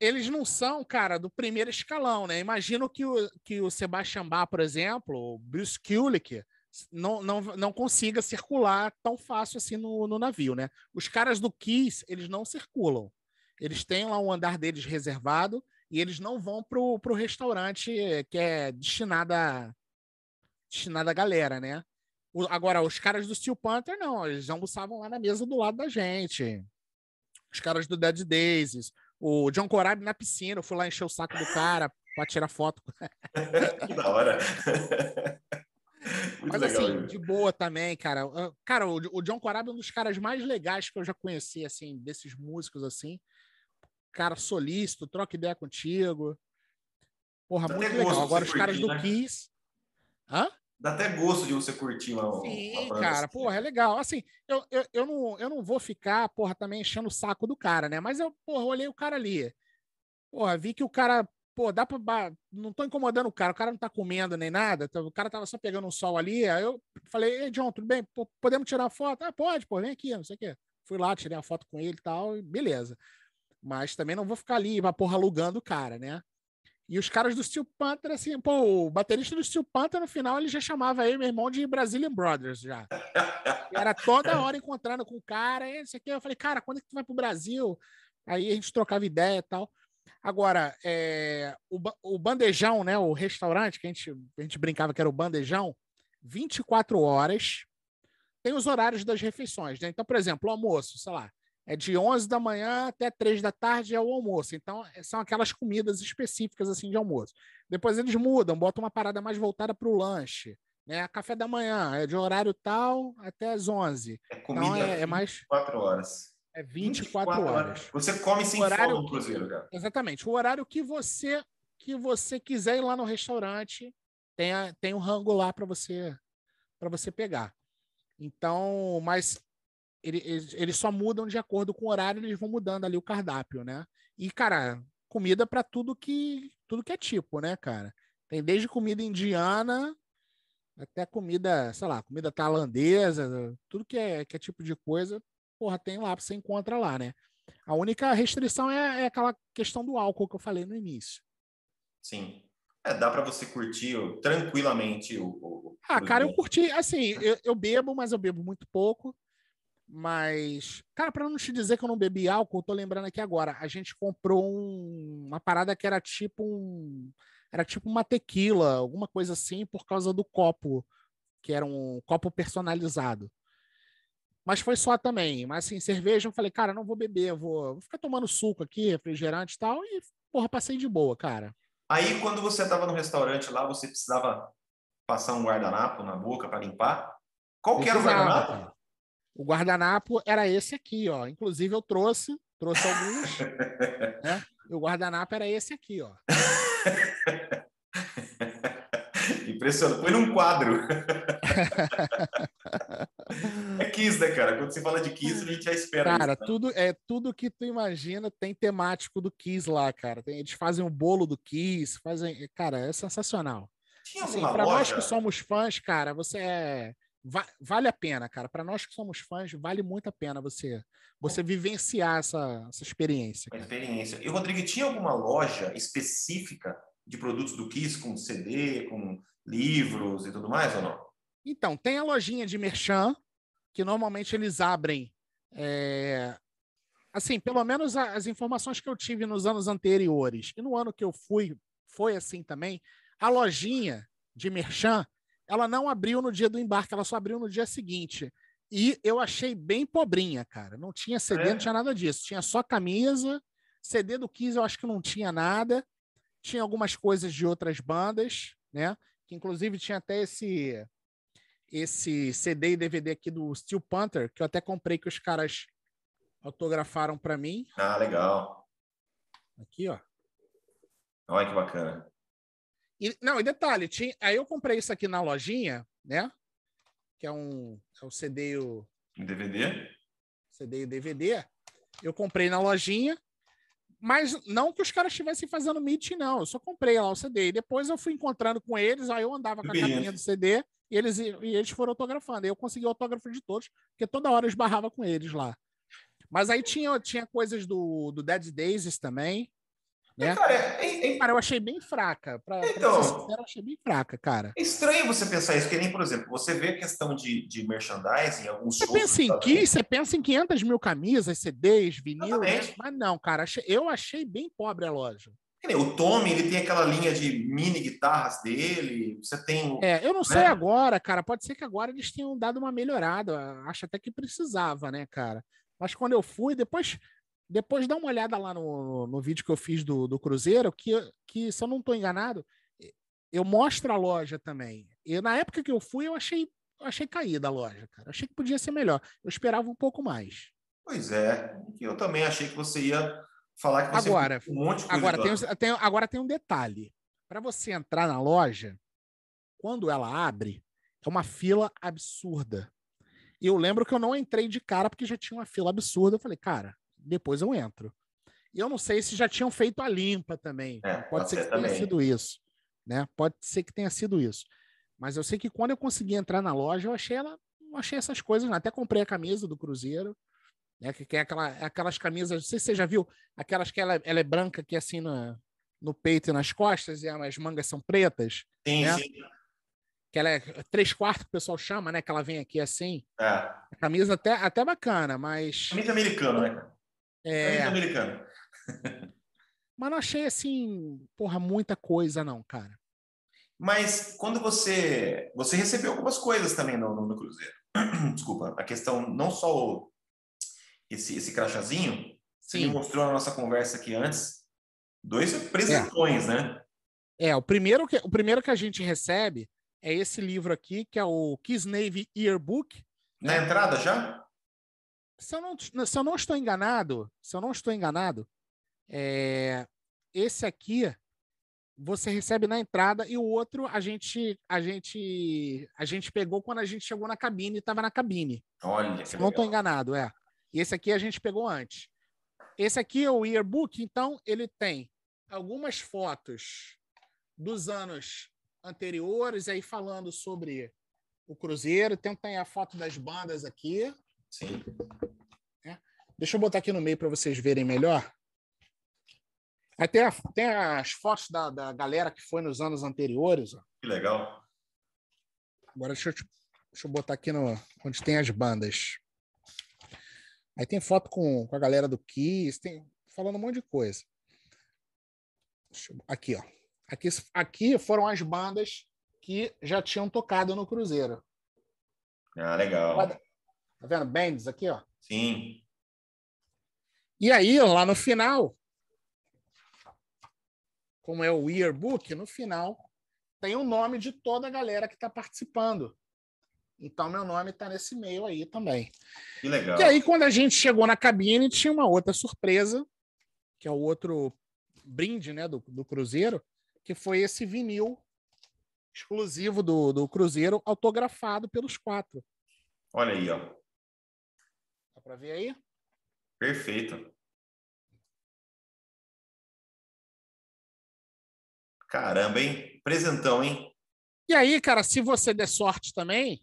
eles não são, cara, do primeiro escalão, né? Imagino que o, que o Sebastian Bach, por exemplo, o Bruce Kulick, não, não, não consiga circular tão fácil assim no, no navio, né? Os caras do Kiss, eles não circulam. Eles têm lá um andar deles reservado e eles não vão pro, pro restaurante que é destinado a, destinado a galera, né? O, agora, os caras do Steel Panther, não, eles almoçavam lá na mesa do lado da gente. Os caras do Dead Daisies, o John Corabi na piscina, eu fui lá encher o saco do cara para tirar foto. que da hora. Muito Mas legal, assim, de boa também, cara. Cara, o, o John Corabi é um dos caras mais legais que eu já conheci, assim, desses músicos, assim. Cara solícito, troca ideia contigo. Porra, Dá muito legal. Agora os caras do né? Kiss. Hã? Dá até gosto de você curtir uma. Sim, cara, assim. porra, é legal. Assim, eu, eu, eu, não, eu não vou ficar, porra, também enchendo o saco do cara, né? Mas eu, porra, olhei o cara ali. Porra, vi que o cara, pô, dá pra. Não tô incomodando o cara, o cara não tá comendo nem nada, então, o cara tava só pegando um sol ali. Aí eu falei, ei, John, tudo bem? Podemos tirar foto? Ah, pode, pô, vem aqui, não sei o quê. Fui lá, tirei a foto com ele e tal, e beleza. Mas também não vou ficar ali, porra, alugando o cara, né? E os caras do Steel Panther, assim, pô, o baterista do Steel Panther, no final, ele já chamava aí, meu irmão, de Brazilian Brothers, já. Era toda hora encontrando com o cara. Esse aqui, eu falei, cara, quando é que tu vai pro Brasil? Aí a gente trocava ideia e tal. Agora, é, o, o bandejão, né? O restaurante que a gente, a gente brincava que era o bandejão, 24 horas. Tem os horários das refeições, né? Então, por exemplo, o almoço, sei lá, é de 11 da manhã até 3 da tarde é o almoço. Então, é, são aquelas comidas específicas assim de almoço. Depois eles mudam, botam uma parada mais voltada para o lanche. Né? Café da manhã é de horário tal até as 11. É comida então, é, é mais 4 horas. É 24, 24 horas. horas. Você come sem horário fome cruzeiro, cara. Exatamente. O horário que você que você quiser ir lá no restaurante, tem, a, tem um rango lá para você para você pegar. Então, mas eles, eles só mudam de acordo com o horário, eles vão mudando ali o cardápio, né? E, cara, comida para tudo que tudo que é tipo, né, cara? Tem desde comida indiana até comida, sei lá, comida tailandesa, tudo que é, que é tipo de coisa, porra, tem lá, você encontra lá, né? A única restrição é, é aquela questão do álcool que eu falei no início. Sim. É, dá para você curtir tranquilamente o, o, Ah, cara, eu curti, assim, eu, eu, bebo, mas eu bebo muito pouco. Mas, cara, para não te dizer que eu não bebi álcool, tô lembrando aqui agora. A gente comprou um, uma parada que era tipo um. Era tipo uma tequila, alguma coisa assim, por causa do copo, que era um copo personalizado. Mas foi só também. Mas assim, cerveja, eu falei, cara, não vou beber, vou, vou ficar tomando suco aqui, refrigerante e tal. E, porra, passei de boa, cara. Aí, quando você estava no restaurante lá, você precisava passar um guardanapo na boca para limpar? Qual que era o guardanapo? O guardanapo era esse aqui, ó. Inclusive eu trouxe, trouxe alguns. né? E o guardanapo era esse aqui, ó. Impressionante. Foi num quadro. é Kiss, né, cara? Quando você fala de Kiss, a gente já espera. Cara, isso, né? tudo, é, tudo que tu imagina tem temático do Kiss lá, cara. Tem, eles fazem o bolo do Kiss, fazem. Cara, é sensacional. Tinha assim, pra loja? nós que somos fãs, cara, você é va vale a pena, cara. Para nós que somos fãs, vale muito a pena você você vivenciar essa, essa experiência. Cara. Experiência. E, Rodrigo, tinha alguma loja específica de produtos do Kiss com CD, com livros e tudo mais ou não? Então, tem a lojinha de merchan, que normalmente eles abrem. É... Assim, pelo menos as informações que eu tive nos anos anteriores, e no ano que eu fui, foi assim também. A lojinha de merchan ela não abriu no dia do embarque, ela só abriu no dia seguinte. E eu achei bem pobrinha, cara. Não tinha CD, é. não tinha nada disso. Tinha só camisa. CD do Kiss eu acho que não tinha nada. Tinha algumas coisas de outras bandas, né? Que inclusive tinha até esse esse CD e DVD aqui do Steel Panther, que eu até comprei que os caras autografaram para mim. Ah, legal. Aqui, ó. Olha que bacana. E, não, e detalhe, tinha, aí eu comprei isso aqui na lojinha, né? Que é um, é um CD o DVD? CD e DVD. Eu comprei na lojinha, mas não que os caras estivessem fazendo meet, não. Eu só comprei lá o CD. E depois eu fui encontrando com eles, aí eu andava com a capinha do CD e eles, e eles foram autografando. Aí eu consegui o autógrafo de todos, porque toda hora eu esbarrava com eles lá. Mas aí tinha, tinha coisas do, do Dead Days também, né? Cara, é, é, cara, eu achei bem fraca. Pra, então, pra ser sincero, eu achei bem fraca, cara. É estranho você pensar isso, que nem, por exemplo, você vê a questão de, de merchandising, alguns Você pensa em que, você pensa em 500 mil camisas, CDs, vinil, né? mas não, cara, eu achei bem pobre a loja. O Tommy, ele tem aquela linha de mini guitarras dele, você tem... É, eu não né? sei agora, cara, pode ser que agora eles tenham dado uma melhorada, acho até que precisava, né, cara? Mas quando eu fui, depois depois dá uma olhada lá no, no vídeo que eu fiz do, do Cruzeiro, que, que, se eu não estou enganado, eu mostro a loja também. E na época que eu fui, eu achei, eu achei caída a loja, cara. Achei que podia ser melhor. Eu esperava um pouco mais. Pois é. Eu também achei que você ia falar que você agora, um monte de coisa. Agora tem, tem, agora tem um detalhe. Para você entrar na loja, quando ela abre, é uma fila absurda. E eu lembro que eu não entrei de cara porque já tinha uma fila absurda. Eu falei, cara, depois eu entro. E eu não sei se já tinham feito a limpa também. É, pode, pode, ser que também. tenha sido isso. Né? Pode ser que tenha sido isso. Mas eu sei que quando eu consegui entrar na loja, eu achei ela, eu achei essas coisas. Né? Até comprei a camisa do Cruzeiro, né? Que, que é aquela, aquelas camisas. Não sei se você já viu, aquelas que ela, ela é branca que é assim no, no peito e nas costas, e as mangas são pretas. Sim, né? sim. que ela é três quartos que o pessoal chama, né? Que ela vem aqui assim. É. A camisa até, até bacana, mas. Camisa americana, né? É, Camisa americana. mas não achei assim, porra, muita coisa, não, cara. Mas quando você. Você recebeu algumas coisas também no, no, no Cruzeiro. Desculpa, a questão não só o- esse, esse crachazinho, você me Sim. mostrou na nossa conversa aqui antes, dois presentões, né? É, o primeiro, que, o primeiro que a gente recebe é esse livro aqui, que é o Kiss Navy Yearbook. Na entrada já? Se eu não, se eu não estou enganado, se eu não estou enganado, é, esse aqui você recebe na entrada e o outro a gente a gente a gente pegou quando a gente chegou na cabine e estava na cabine. Olha, Se não estou enganado, é. E esse aqui a gente pegou antes. Esse aqui é o yearbook, então ele tem algumas fotos dos anos anteriores, aí falando sobre o Cruzeiro. Tem tem a foto das bandas aqui. Sim. Deixa eu botar aqui no meio para vocês verem melhor. Aí tem, a- tem as fotos da, da galera que foi nos anos anteriores. ó. Que legal. Agora deixa eu, deixa eu botar aqui no, onde tem as bandas. Aí tem foto com, com a galera do Kiss, tem falando um monte de coisa. Eu- aqui, ó. Aqui, aqui foram as bandas que já tinham tocado no Cruzeiro. Ah, legal. Tá vendo? Bands aqui, ó. Sim. E aí, lá no final, como é o yearbook, no final tem o nome de toda a galera que está participando. Então, meu nome está nesse e-mail aí também. Que legal. E aí, quando a gente chegou na cabine, tinha uma outra surpresa, que é o outro brinde né, do, do Cruzeiro, que foi esse vinil exclusivo do, do Cruzeiro, autografado pelos quatro. Olha aí, ó. Dá para ver aí? Perfeito. Caramba, hein? Presentão, hein? E aí, cara, se você der sorte também,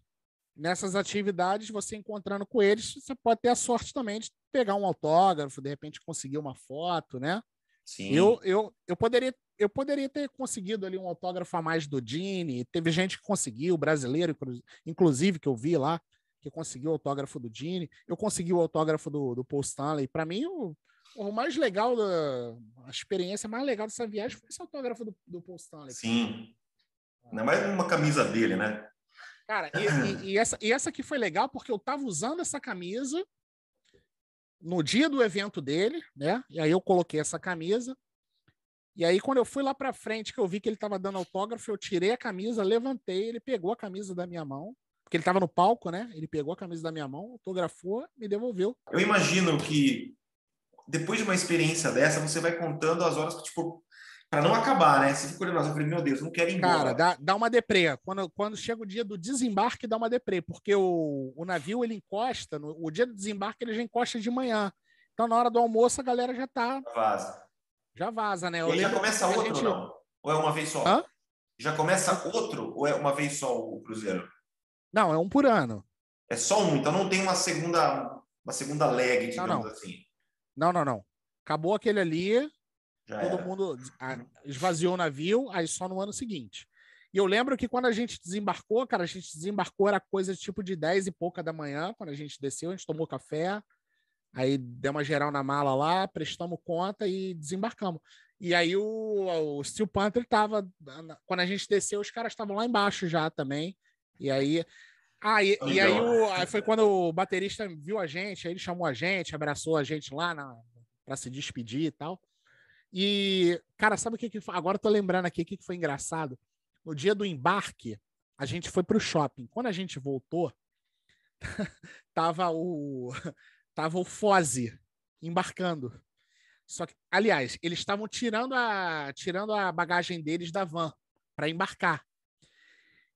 nessas atividades, você encontrando com eles, você pode ter a sorte também de pegar um autógrafo, de repente conseguir uma foto, né? Sim. Eu, eu, eu, poderia, eu poderia ter conseguido ali um autógrafo a mais do Dini, teve gente que conseguiu, brasileiro, inclu- inclusive, que eu vi lá, que conseguiu o autógrafo do Dini, eu consegui o autógrafo do, do Paul Stanley. Para mim, o, o mais legal, da, a experiência mais legal dessa viagem foi esse autógrafo do, do Paul Stanley. Sim. Ainda mais uma camisa dele, né? Cara, e, e- e essa, e essa aqui foi legal porque eu tava usando essa camisa no dia do evento dele, né? E aí eu coloquei essa camisa. E aí, quando eu fui lá pra frente, que eu vi que ele tava dando autógrafo, eu tirei a camisa, levantei, ele pegou a camisa da minha mão, porque ele tava no palco, né? Ele pegou a camisa da minha mão, autografou, me devolveu. Eu imagino que depois de uma experiência dessa, você vai contando as horas que, tipo, para não acabar, né? Você fica olhando, eu falei, meu Deus, eu não quero ir embora. Cara, dá, dá uma deprê. Quando, quando chega o dia do desembarque, dá uma deprê, porque o, o navio ele encosta, no, o dia do desembarque ele já encosta de manhã. Então, na hora do almoço, a galera já tá, Vaza. já vaza, né? Eu E já começa outro, gente- não? Ou é uma vez só? Hã? Já começa outro ou é uma vez só o Cruzeiro? Não, é um por ano. É só um, então não tem uma segunda, uma segunda leg, digamos não. assim. Não, não, não. Acabou aquele ali, Já todo era. mundo esvaziou o navio, aí só no ano seguinte. E eu lembro que quando a gente desembarcou, cara, a gente desembarcou, era coisa tipo de 10 e pouca da manhã, quando a gente desceu, a gente tomou café, aí deu uma geral na mala lá, prestamos conta e desembarcamos. E aí o, o Steel Panther tava, quando a gente desceu, os caras estavam lá embaixo já também. E aí. Ah, e, e aí, o, aí foi quando o baterista viu a gente, aí ele chamou a gente, abraçou a gente lá para se despedir e tal. E, cara, sabe o que, que foi? Agora eu tô lembrando aqui o que, que foi engraçado. No dia do embarque, a gente foi pro shopping. Quando a gente voltou, tava o tava o Foze embarcando. Só que, aliás, eles estavam tirando a tirando a bagagem deles da van para embarcar.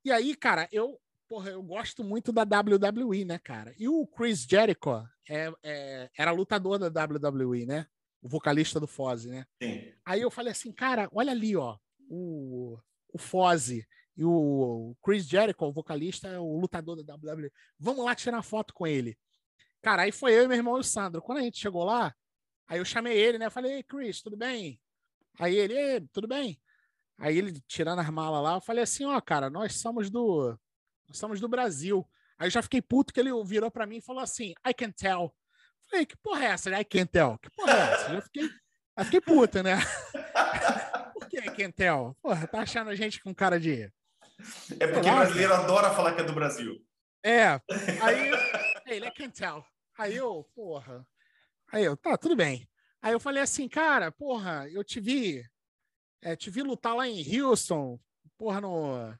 E aí, cara, eu porra, eu gosto muito da WWE, né, cara? E o Chris Jericho é, é, era lutador da WWE, né? O vocalista do Foze, né? Sim. Aí eu falei assim, cara, olha ali, ó, o, o Foze e o Chris Jericho, o vocalista, é o lutador da WWE. Vamos lá tirar foto com ele. Cara, aí foi eu e meu irmão e o Sandro. Quando a gente chegou lá, aí eu chamei ele, né? Falei, Ei, Chris, tudo bem? Aí ele, tudo bem? Aí ele tirando as malas lá, eu falei assim, ó, cara, nós somos do nós somos do Brasil. Aí eu já fiquei puto que ele virou para mim e falou assim, I can tell. Falei, que porra é essa? I can tell. Que porra é essa? Eu fiquei, fiquei puta, né? Por que I can tell? Porra, tá achando a gente com cara de... É porque lá, brasileiro cara. adora falar que é do Brasil. É. Aí ele, I can tell. Aí eu, porra. Aí eu, tá, tudo bem. Aí eu falei assim, cara, porra, eu te vi, é, te vi lutar lá em Houston, porra, no,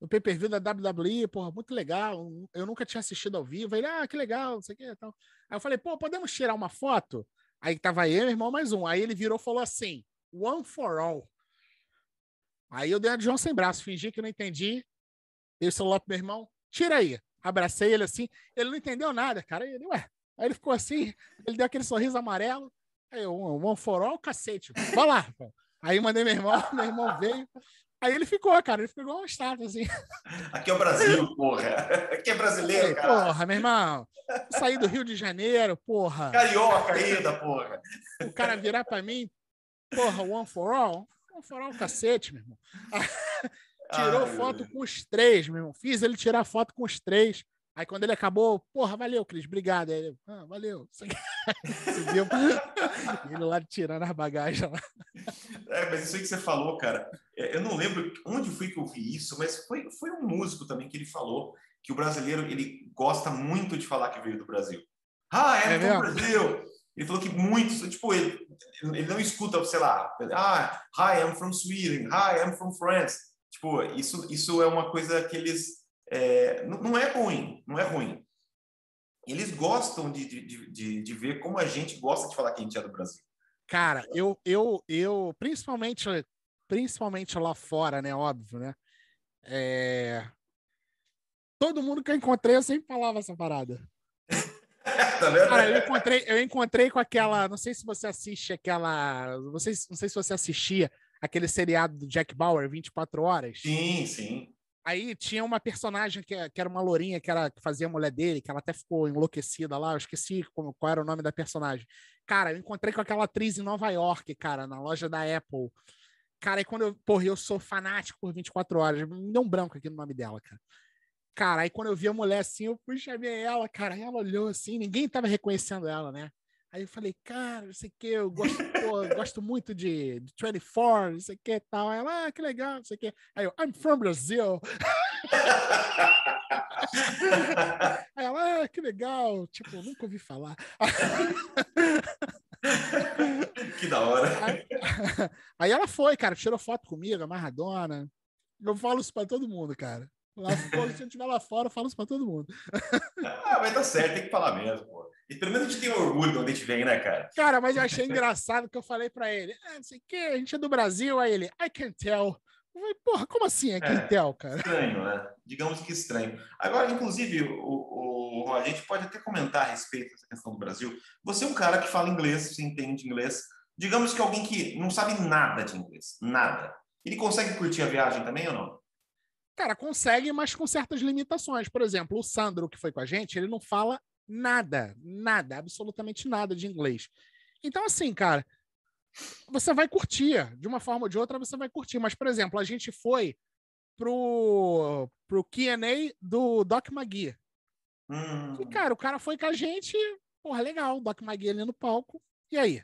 no pay-per-view da WWE, porra, muito legal. Eu nunca tinha assistido ao vivo. Ele, ah, que legal, não sei o que tal. Aí eu falei, pô, podemos tirar uma foto? Aí tava eu, meu irmão, mais um. Aí ele virou e falou assim, one for all. Aí eu dei a João sem braço, fingi que não entendi. Dei o celular pro meu irmão, tira aí. Abracei ele assim, ele não entendeu nada, cara. Ele, ué. Aí ele ficou assim, ele deu aquele sorriso amarelo. Aí eu, one for all, cacete. Vai lá. Aí mandei meu irmão, meu irmão veio. Aí ele ficou, cara, ele ficou igual um estátua, assim. Aqui é o Brasil, porra. Aqui é brasileiro, aí, cara. Porra, meu irmão. Saí do Rio de Janeiro, porra. Carioca ainda, porra. O cara virar pra mim, porra, one for all. One for all, cacete, meu irmão. Tirou Ai, foto com os três, meu irmão. Fiz ele tirar foto com os três. Aí quando ele acabou, porra, valeu, Cris, obrigado. Aí ele, ah, valeu. Ele lá tirando as bagagens lá. É, mas isso aí que você falou, cara, é, eu não lembro onde foi que eu vi isso, mas foi, foi um músico também que ele falou que o brasileiro ele gosta muito de falar que veio do Brasil. Ah, é, é do Brasil! Ele falou que muitos, tipo, ele, ele não escuta, sei lá, ah, hi, I'm from Sweden, hi, I'm from France. Tipo, isso, isso é uma coisa que eles é, não é ruim, não é ruim. Eles gostam de, de, de, de, ver como a gente gosta de falar que a gente é do Brasil. Cara, eu, eu, eu principalmente, principalmente lá fora, né? Óbvio, né? É... Todo mundo que eu encontrei, eu sempre falava essa parada. tá vendo? Cara, eu encontrei, eu encontrei com aquela. Não sei se você assiste aquela. Não sei, não sei se você assistia aquele seriado do Jack Bauer, 24 horas. Sim, sim. Aí tinha uma personagem que, que era uma lourinha que, era, que fazia a mulher dele, que ela até ficou enlouquecida lá, eu esqueci como, qual era o nome da personagem. Cara, eu encontrei com aquela atriz em Nova York, cara, na loja da Apple. Cara, e quando eu, porra, eu sou fanático por 24 horas, me deu um branco aqui no nome dela, cara. Cara, aí quando eu vi a mulher assim, eu fui chamei ela, cara, ela olhou assim, ninguém tava reconhecendo ela, né? Aí eu falei, cara, não sei o que, eu gosto, pô, eu gosto muito de, de 24, não sei o que e tal. Ela, ah, que legal, não sei o que. Aí eu, I'm from Brazil. Aí ela, ah, que legal, tipo, nunca ouvi falar. que da hora. Aí, aí ela foi, cara, tirou foto comigo, amarradona. Eu falo isso pra todo mundo, cara. Lá, se eu estiver lá fora, eu falo isso pra todo mundo. ah, mas tá certo, tem que falar mesmo, pô. E pelo menos a gente tem orgulho de onde a gente vem, né, cara? Cara, mas eu achei engraçado que eu falei pra ele, ah, não sei o que, a gente é do Brasil, aí ele, I can tell. Eu falei, porra, como assim I can é, tell, cara? Estranho, né? Digamos que estranho. Agora, inclusive, o, o, a gente pode até comentar a respeito dessa questão do Brasil. Você é um cara que fala inglês, você entende inglês. Digamos que alguém que não sabe nada de inglês, nada. Ele consegue curtir a viagem também ou não? Cara, consegue, mas com certas limitações. Por exemplo, o Sandro, que foi com a gente, ele não fala nada, nada, absolutamente nada de inglês. Então, assim, cara, você vai curtir. De uma forma ou de outra, você vai curtir. Mas, por exemplo, a gente foi pro, pro QA do Doc Magui. Hum. E, cara, o cara foi com a gente, porra, legal, o Doc Magui ali no palco. E aí?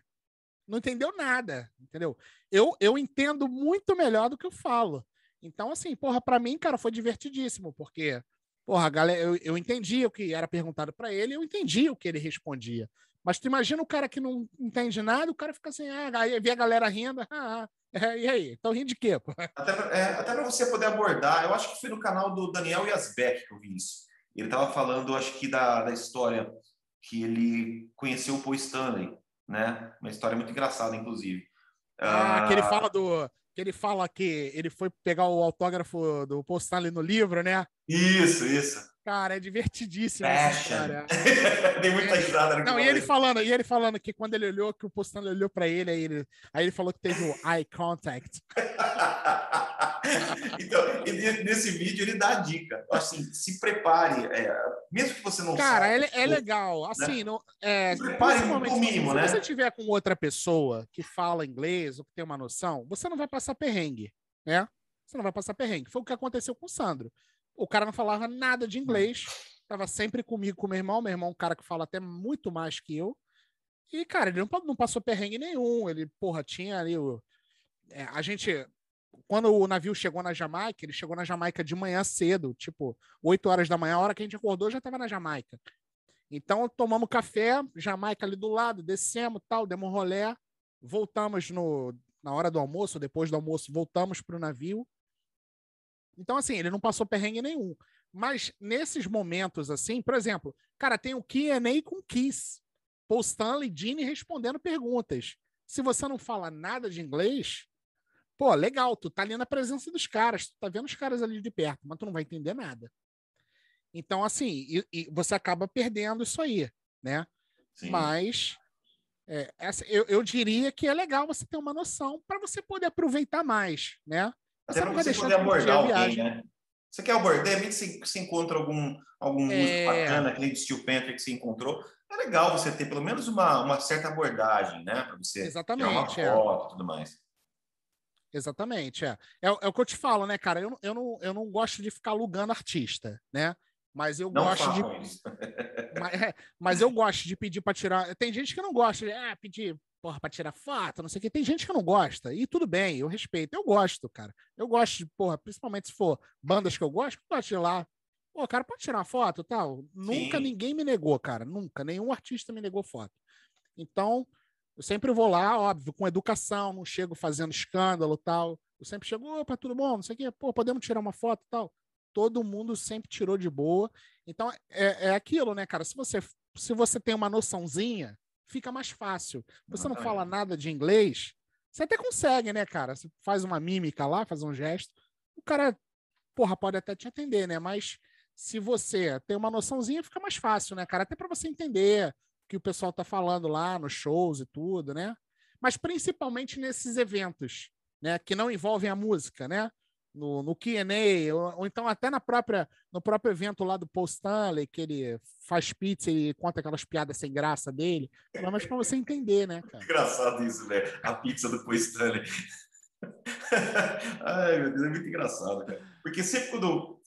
Não entendeu nada, entendeu? Eu, eu entendo muito melhor do que eu falo. Então, assim, porra, para mim, cara, foi divertidíssimo, porque, porra, galera, eu, eu entendi o que era perguntado para ele, eu entendi o que ele respondia. Mas tu imagina o cara que não entende nada, o cara fica assim, ah, aí vê a galera rindo, ah, é, e aí? Estão rindo de quê? Pô? Até, é, até para você poder abordar, eu acho que foi no canal do Daniel Yasbeck que eu vi isso. Ele estava falando, acho que, da, da história que ele conheceu o Paul Stanley, né? Uma história muito engraçada, inclusive. Ah, uh... que ele ah, fala do que ele fala que ele foi pegar o autógrafo do Paul Stanley no livro, né? Isso, isso. Cara, é divertidíssimo essa cara. Tem muita risada Não, e ele falando, e ele falando que quando ele olhou, que o Paul Stanley olhou para ele, aí ele, aí ele falou que teve o eye contact. então, ele, nesse vídeo ele dá a dica. Assim, se prepare, é, mesmo que você não Cara, saiba, é, é legal. Né? Assim, né? não, é, se prepare no mínimo, se né? Se você tiver com outra pessoa que fala inglês ou que tem uma noção, você não vai passar perrengue. né? Você não vai passar perrengue. Foi o que aconteceu com o Sandro. O cara não falava nada de inglês, estava sempre comigo, com o meu irmão. Meu irmão é um cara que fala até muito mais que eu. E, cara, ele não, não passou perrengue nenhum. Ele, porra, tinha ali o. É, a gente. Quando o navio chegou na Jamaica, ele chegou na Jamaica de manhã cedo, tipo, 8 horas da manhã, a hora que a gente acordou, já estava na Jamaica. Então, tomamos café, Jamaica ali do lado, descemos, tal, demos um rolé, voltamos no, na hora do almoço, depois do almoço, voltamos para o navio. Então, assim, ele não passou perrengue nenhum. Mas nesses momentos, assim, por exemplo, cara, tem o Q&A com Kiss. Paul Stanley, Gene respondendo perguntas. Se você não fala nada de inglês, pô, legal, tu tá ali na presença dos caras, tu tá vendo os caras ali de perto, mas tu não vai entender nada. Então, assim, e, e você acaba perdendo isso aí, né? Sim. Mas é, essa, eu, eu, diria que é legal você ter uma noção para você poder aproveitar mais, né? Você Até não você poder abordar alguém, né? Você quer abordar, de repente você, você encontra algum, algum músico é... bacana, aquele de Steel Panther que você encontrou, é legal você ter pelo menos uma, uma certa abordagem, né? Para você Exatamente, uma é. foto e tudo mais. Exatamente, é. é. É o que eu te falo, né, cara? Eu, eu, não, eu não gosto de ficar alugando artista, né? Mas eu não gosto de. mas, é, mas, eu gosto de pedir para tirar. Tem gente que não gosta de ah, pedir porra, para tirar foto, não sei o que. Tem gente que não gosta. E tudo bem, eu respeito. Eu gosto, cara. Eu gosto de, porra, principalmente se for bandas que eu gosto, eu gosto de ir lá. Pô, cara, pode tirar foto tal? Nunca Sim. ninguém me negou, cara. Nunca. Nenhum artista me negou foto. Então, eu sempre vou lá, óbvio, com educação, não chego fazendo escândalo tal. Eu sempre chego, opa, tudo bom, não sei o quê, pô, podemos tirar uma foto tal todo mundo sempre tirou de boa. Então é, é aquilo, né, cara? Se você, se você tem uma noçãozinha, fica mais fácil. Você não fala nada de inglês, você até consegue, né, cara? Você faz uma mímica lá, faz um gesto, o cara, porra, pode até te atender, né? Mas se você tem uma noçãozinha, fica mais fácil, né, cara? Até para você entender que o pessoal tá falando lá nos shows e tudo, né? Mas principalmente nesses eventos, né, que não envolvem a música, né? no, no Q&A, ou, ou, então até na própria, no próprio evento lá do Paul Stanley, que ele faz pizza e conta aquelas piadas sem graça dele, mas para você entender, né, cara? Engraçado isso, né? A pizza do Paul Stanley. Ai, meu Deus, é muito engraçado, cara. Porque sempre quando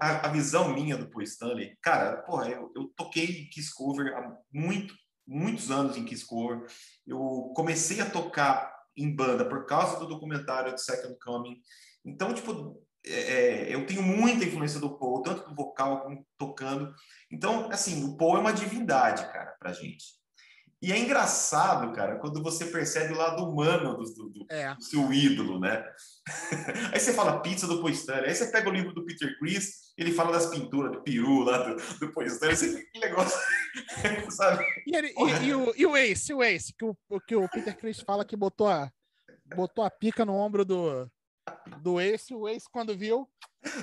a, a visão minha do Paul Stanley, cara, porra, eu, eu toquei Kiss Cover há muito, muitos anos em Kiss Cover. Eu comecei a tocar em banda por causa do documentário de Second Coming. Então, tipo, é, é, eu tenho muita influência do Paul, tanto do vocal como tocando. Então, assim, o Paul é uma divindade, cara, pra gente. E é engraçado, cara, quando você percebe o lado humano do, do, do, é. do seu ídolo, né? aí você fala pizza do Stanley, aí você pega o livro do Peter Chris, ele fala das pinturas do peru lá do, do Stanley, você fica que negócio, sabe? E, ele, e, e, o, e o Ace, o Ace, que o, que o Peter Chris fala que botou a, botou a pica no ombro do, do Ace, o Ace, quando viu.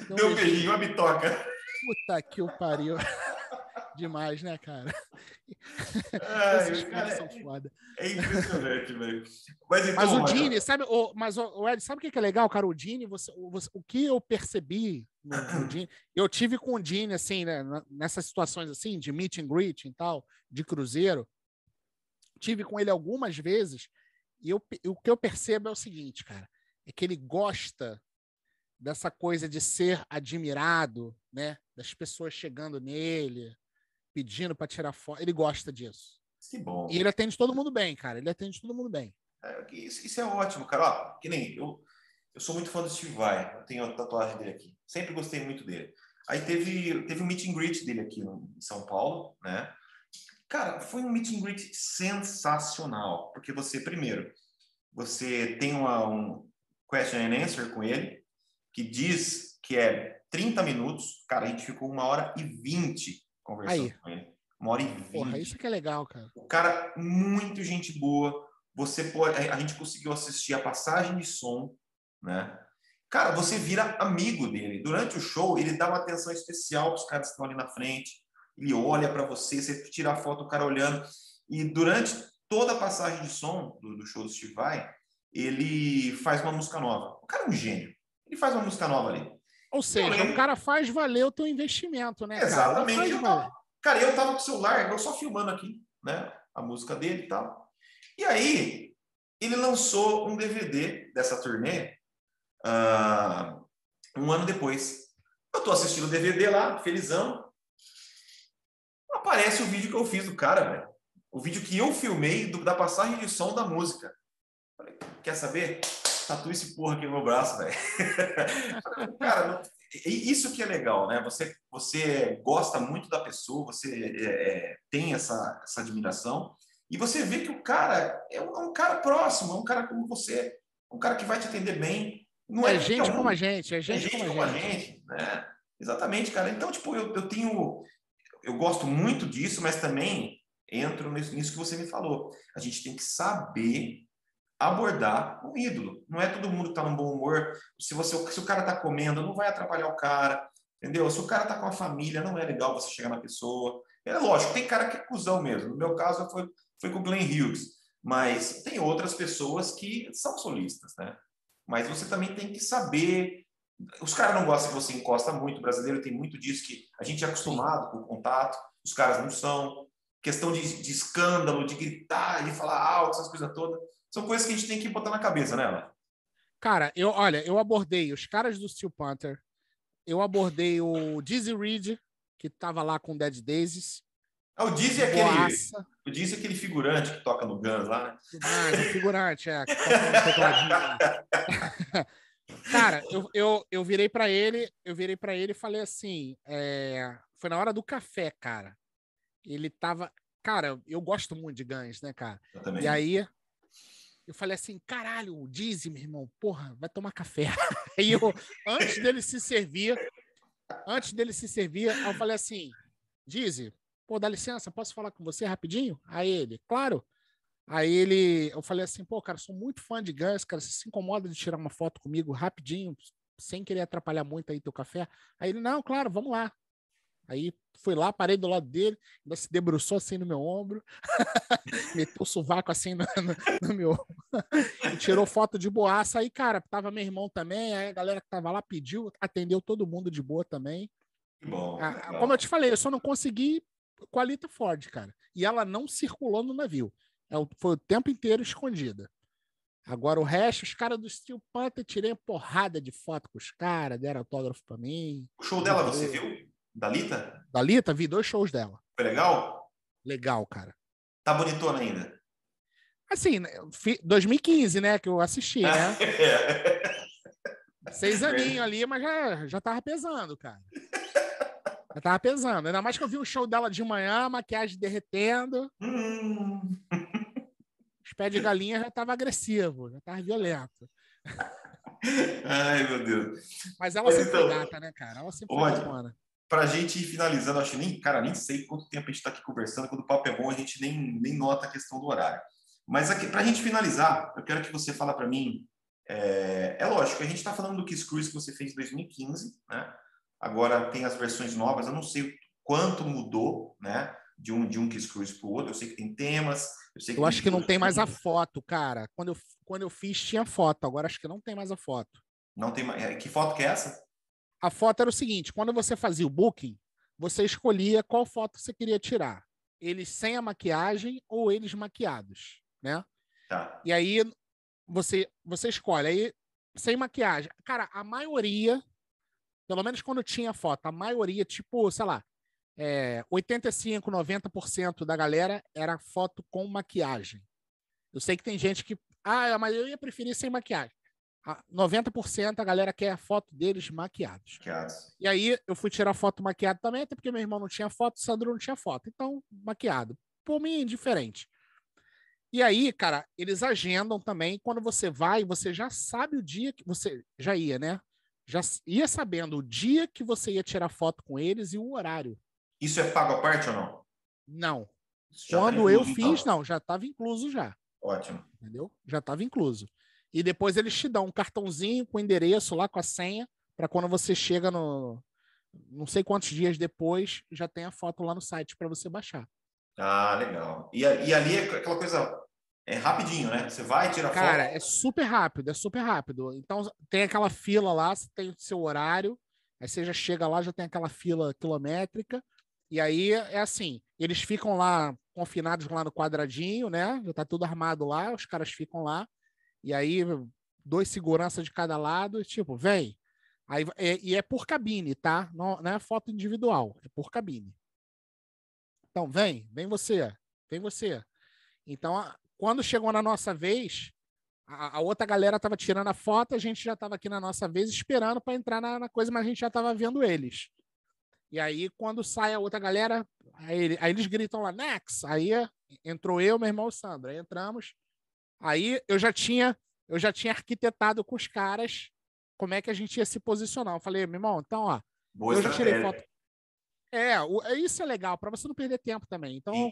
Deu, deu um beijinho, uma bitoca. Puta que o pariu. Demais, né, cara? Ai, Esses caras são foda. É impressionante, velho. Mas, então, mas o Dini, sabe, o, mas o, Ed, sabe o que é legal, cara? O Dini, você, o, você, o que eu percebi no, no Dini, eu tive com o Dini, assim, né, nessas situações assim, de meet and greet e tal, de cruzeiro, tive com ele algumas vezes, e eu, o que eu percebo é o seguinte, cara é que ele gosta dessa coisa de ser admirado, né? Das pessoas chegando nele, pedindo para tirar foto. Ele gosta disso. Que bom. E ele atende todo mundo bem, cara. Ele atende todo mundo bem. É, isso, isso, é ótimo, cara. Ó, que nem eu, eu sou muito fã do Steve Vai. Eu tenho a tatuagem dele aqui. Sempre gostei muito dele. Aí teve, teve um meet and greet dele aqui em São Paulo, né? Cara, foi um meet and greet sensacional. Porque você, primeiro, você tem uma, um, question and answer com ele, que diz que é 30 minutos. Cara, a gente ficou uma hora e 20 conversando Aí. com ele. Uma hora e 20. Porra, isso que é legal, cara. O cara, muito gente boa. Você pode. A gente conseguiu assistir a passagem de som, né? Cara, você vira amigo dele. Durante o show, ele dá uma atenção especial para os caras que estão ali na frente. Ele olha para você, você tira a foto, o cara olhando. E durante toda a passagem de som do, do show do Steve Vai, ele faz uma música nova. O cara é um gênio. Ele faz uma música nova ali. Ou seja, o cara faz valer o teu investimento, né? Exatamente. Cara, eu tava, cara, eu tava com o celular, eu só filmando aqui, né? A música dele e tal. E aí, ele lançou um DVD dessa turnê uh, um ano depois. Eu estou assistindo o DVD lá, felizão. Aparece o vídeo que eu fiz do cara, velho. O vídeo que eu filmei do, da passagem de som da música. Falei, quer saber? Tatua esse porra aqui no meu braço, velho. cara, isso que é legal, né? Você, você gosta muito da pessoa, você é, é, tem essa, essa admiração, e você vê que o cara é um, é um, cara próximo, é um cara como você, um cara que vai te atender bem. Não é, é gente como a gente, é gente, é gente como, a gente. gente né? Exatamente, cara. Então, tipo, eu, eu tenho. Eu gosto muito disso, mas também entro nisso que você me falou. A gente tem que saber abordar um ídolo. Não é todo mundo que está num bom humor. Se, você, se o cara está comendo, não vai atrapalhar o cara. Entendeu? Se o cara está com a família, não é legal você chegar na pessoa. É lógico, tem cara que é cuzão mesmo. No meu caso, foi, foi com o Glenn Hughes. Mas tem outras pessoas que são solistas, né? Mas você também tem que saber. Os caras não gostam que você encosta muito. O brasileiro tem muito disso que a gente é acostumado com o contato. Os caras não são. Questão de, de escândalo, de gritar, de falar alto, essas coisas todas são coisas que a gente tem que botar na cabeça, né, Cara, eu, olha, eu abordei os caras do Steel Panther, eu abordei o Dizzy Reed, que tava lá com Dead Daisies. Ah, o Dizzy é aquele, o Dizzy é aquele figurante que toca no Guns lá, né? Ah, figurante, é, que toca no Cara, eu, eu, eu virei para ele, eu virei para ele e falei assim, é, foi na hora do café, cara. Ele tava, cara, eu gosto muito de Guns, né, cara? E aí eu falei assim, caralho, o Dizzy, meu irmão, porra, vai tomar café. Aí eu, antes dele se servir, antes dele se servir, eu falei assim, Dizzy, pô, dá licença, posso falar com você rapidinho? Aí ele, claro. Aí ele, eu falei assim, pô, cara, sou muito fã de Guns, cara, você se incomoda de tirar uma foto comigo rapidinho, sem querer atrapalhar muito aí teu café? Aí ele, não, claro, vamos lá. Aí fui lá, parei do lado dele, ainda se debruçou assim no meu ombro, meteu o sovaco assim no, no, no meu ombro, tirou foto de boaça. Aí, cara, tava meu irmão também, aí a galera que tava lá pediu, atendeu todo mundo de boa também. Bom, ah, como eu te falei, eu só não consegui com a Lita Ford, cara. E ela não circulou no navio. É foi o tempo inteiro escondida. Agora o resto, os caras do Steel Panther, tirei porrada de foto com os caras, deram autógrafo pra mim. O show dela você viu? Dalita? Dalita, vi dois shows dela. Foi legal? Legal, cara. Tá bonitona ainda? Assim, 2015, né, que eu assisti, né? Seis aninhos ali, mas já, já tava pesando, cara. Já tava pesando. Ainda mais que eu vi o show dela de manhã, maquiagem derretendo. Hum. Os pés de galinha já tava agressivo, já tava violento. Ai, meu Deus. Mas ela mas sempre então, foi gata, né, cara? Ela sempre foi para a gente ir finalizando, acho que nem, cara, nem sei quanto tempo a gente está aqui conversando, quando o papo é bom, a gente nem, nem nota a questão do horário. Mas aqui, para a gente finalizar, eu quero que você fale para mim, é, é, lógico, a gente está falando do Kiss Cruise que você fez em 2015, né? Agora tem as versões novas, eu não sei quanto mudou, né? De um, de um Kiss Cruise para o outro, eu sei que tem temas. Eu, sei que eu acho que não tem mais a foto, cara. Quando eu, quando eu fiz, tinha foto, agora acho que não tem mais a foto. Não tem mais. É, que foto que é essa? A foto era o seguinte: quando você fazia o booking, você escolhia qual foto você queria tirar. Eles sem a maquiagem ou eles maquiados, né? Tá. E aí você você escolhe aí sem maquiagem. Cara, a maioria, pelo menos quando tinha foto, a maioria, tipo, sei lá, é, 85, 90% da galera era foto com maquiagem. Eu sei que tem gente que, ah, mas eu ia preferir sem maquiagem. 90% a galera quer a foto deles maquiados. Maquiados. E aí eu fui tirar foto maquiado também, até porque meu irmão não tinha foto, o Sandro não tinha foto. Então, maquiado. Por mim, indiferente. E aí, cara, eles agendam também. Quando você vai, você já sabe o dia que você já ia, né? Já ia sabendo o dia que você ia tirar foto com eles e o horário. Isso é pago a parte ou não? Não. Tá Quando tá eu fiz, então? não, já estava incluso já. Ótimo. Entendeu? Já estava incluso. E depois eles te dão um cartãozinho com o endereço lá, com a senha, para quando você chega no. Não sei quantos dias depois, já tem a foto lá no site para você baixar. Ah, legal. E, e ali é aquela coisa. É rapidinho, né? Você vai, tira foto. Cara, é super rápido, é super rápido. Então tem aquela fila lá, você tem o seu horário, aí você já chega lá, já tem aquela fila quilométrica, e aí é assim, eles ficam lá confinados lá no quadradinho, né? Já tá tudo armado lá, os caras ficam lá, e aí dois seguranças de cada lado, tipo, vem. Aí, é, e é por cabine, tá? Não, não é foto individual, é por cabine. Então, vem, vem você, vem você. Então, quando chegou na nossa vez, a, a outra galera estava tirando a foto, a gente já estava aqui na nossa vez esperando para entrar na, na, coisa, mas a gente já estava vendo eles. E aí, quando sai a outra galera, aí, aí, eles gritam lá, Next! Aí entrou eu, meu irmão Sandro. Aí entramos. Aí eu já tinha, eu já tinha arquitetado com os caras como é que a gente ia se posicionar. Eu falei, meu irmão, então, ó, Boa eu já tirei foto. É, o, é, isso é legal, para você não perder tempo também. Então,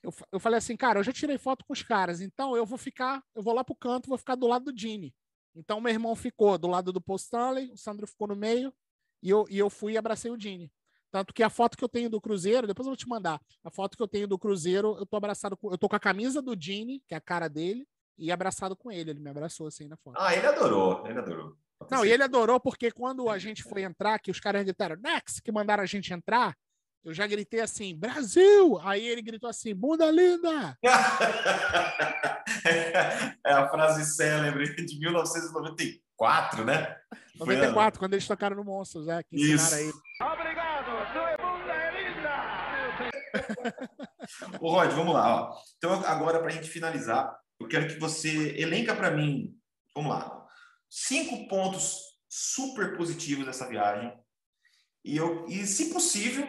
eu, eu falei assim, cara, eu já tirei foto com os caras, então eu vou ficar, eu vou lá pro canto, vou ficar do lado do Dini. Então, meu irmão ficou do lado do Paul Stanley, o Sandro ficou no meio, e eu, e eu fui e abracei o Dini. Tanto que a foto que eu tenho do Cruzeiro, depois eu vou te mandar. A foto que eu tenho do Cruzeiro, eu tô abraçado com, eu tô com a camisa do Dini, que é a cara dele, e abraçado com ele. Ele me abraçou assim na foto. Ah, ele adorou, ele adorou. Não, e ele adorou porque quando a gente foi entrar, que os caras gritaram, Next, que mandaram a gente entrar, eu já gritei assim, Brasil! Aí ele gritou assim, bunda linda! é a frase célebre de 1994, né? 94, quando eles tocaram no Monstros, é, que ensinaram aí. Ô, Rod, vamos lá. Ó. Então, agora, para a gente finalizar, eu quero que você elenca para mim, vamos lá, cinco pontos super positivos dessa viagem e, eu, e se possível,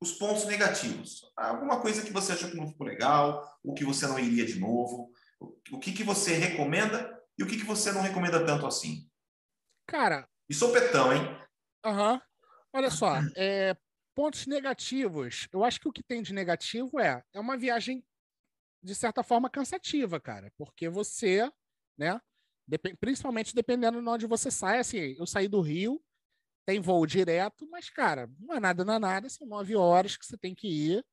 os pontos negativos. Alguma coisa que você achou que não ficou legal, o que você não iria de novo, o que, que você recomenda e o que, que você não recomenda tanto assim. Cara. E sopetão, hein? Aham. Uhum. Olha só, é, pontos negativos. Eu acho que o que tem de negativo é, é uma viagem, de certa forma, cansativa, cara. Porque você, né? Dep principalmente dependendo de onde você sai. Assim, eu saí do Rio, tem voo direto, mas, cara, não é nada, não é nada. São nove horas que você tem que ir,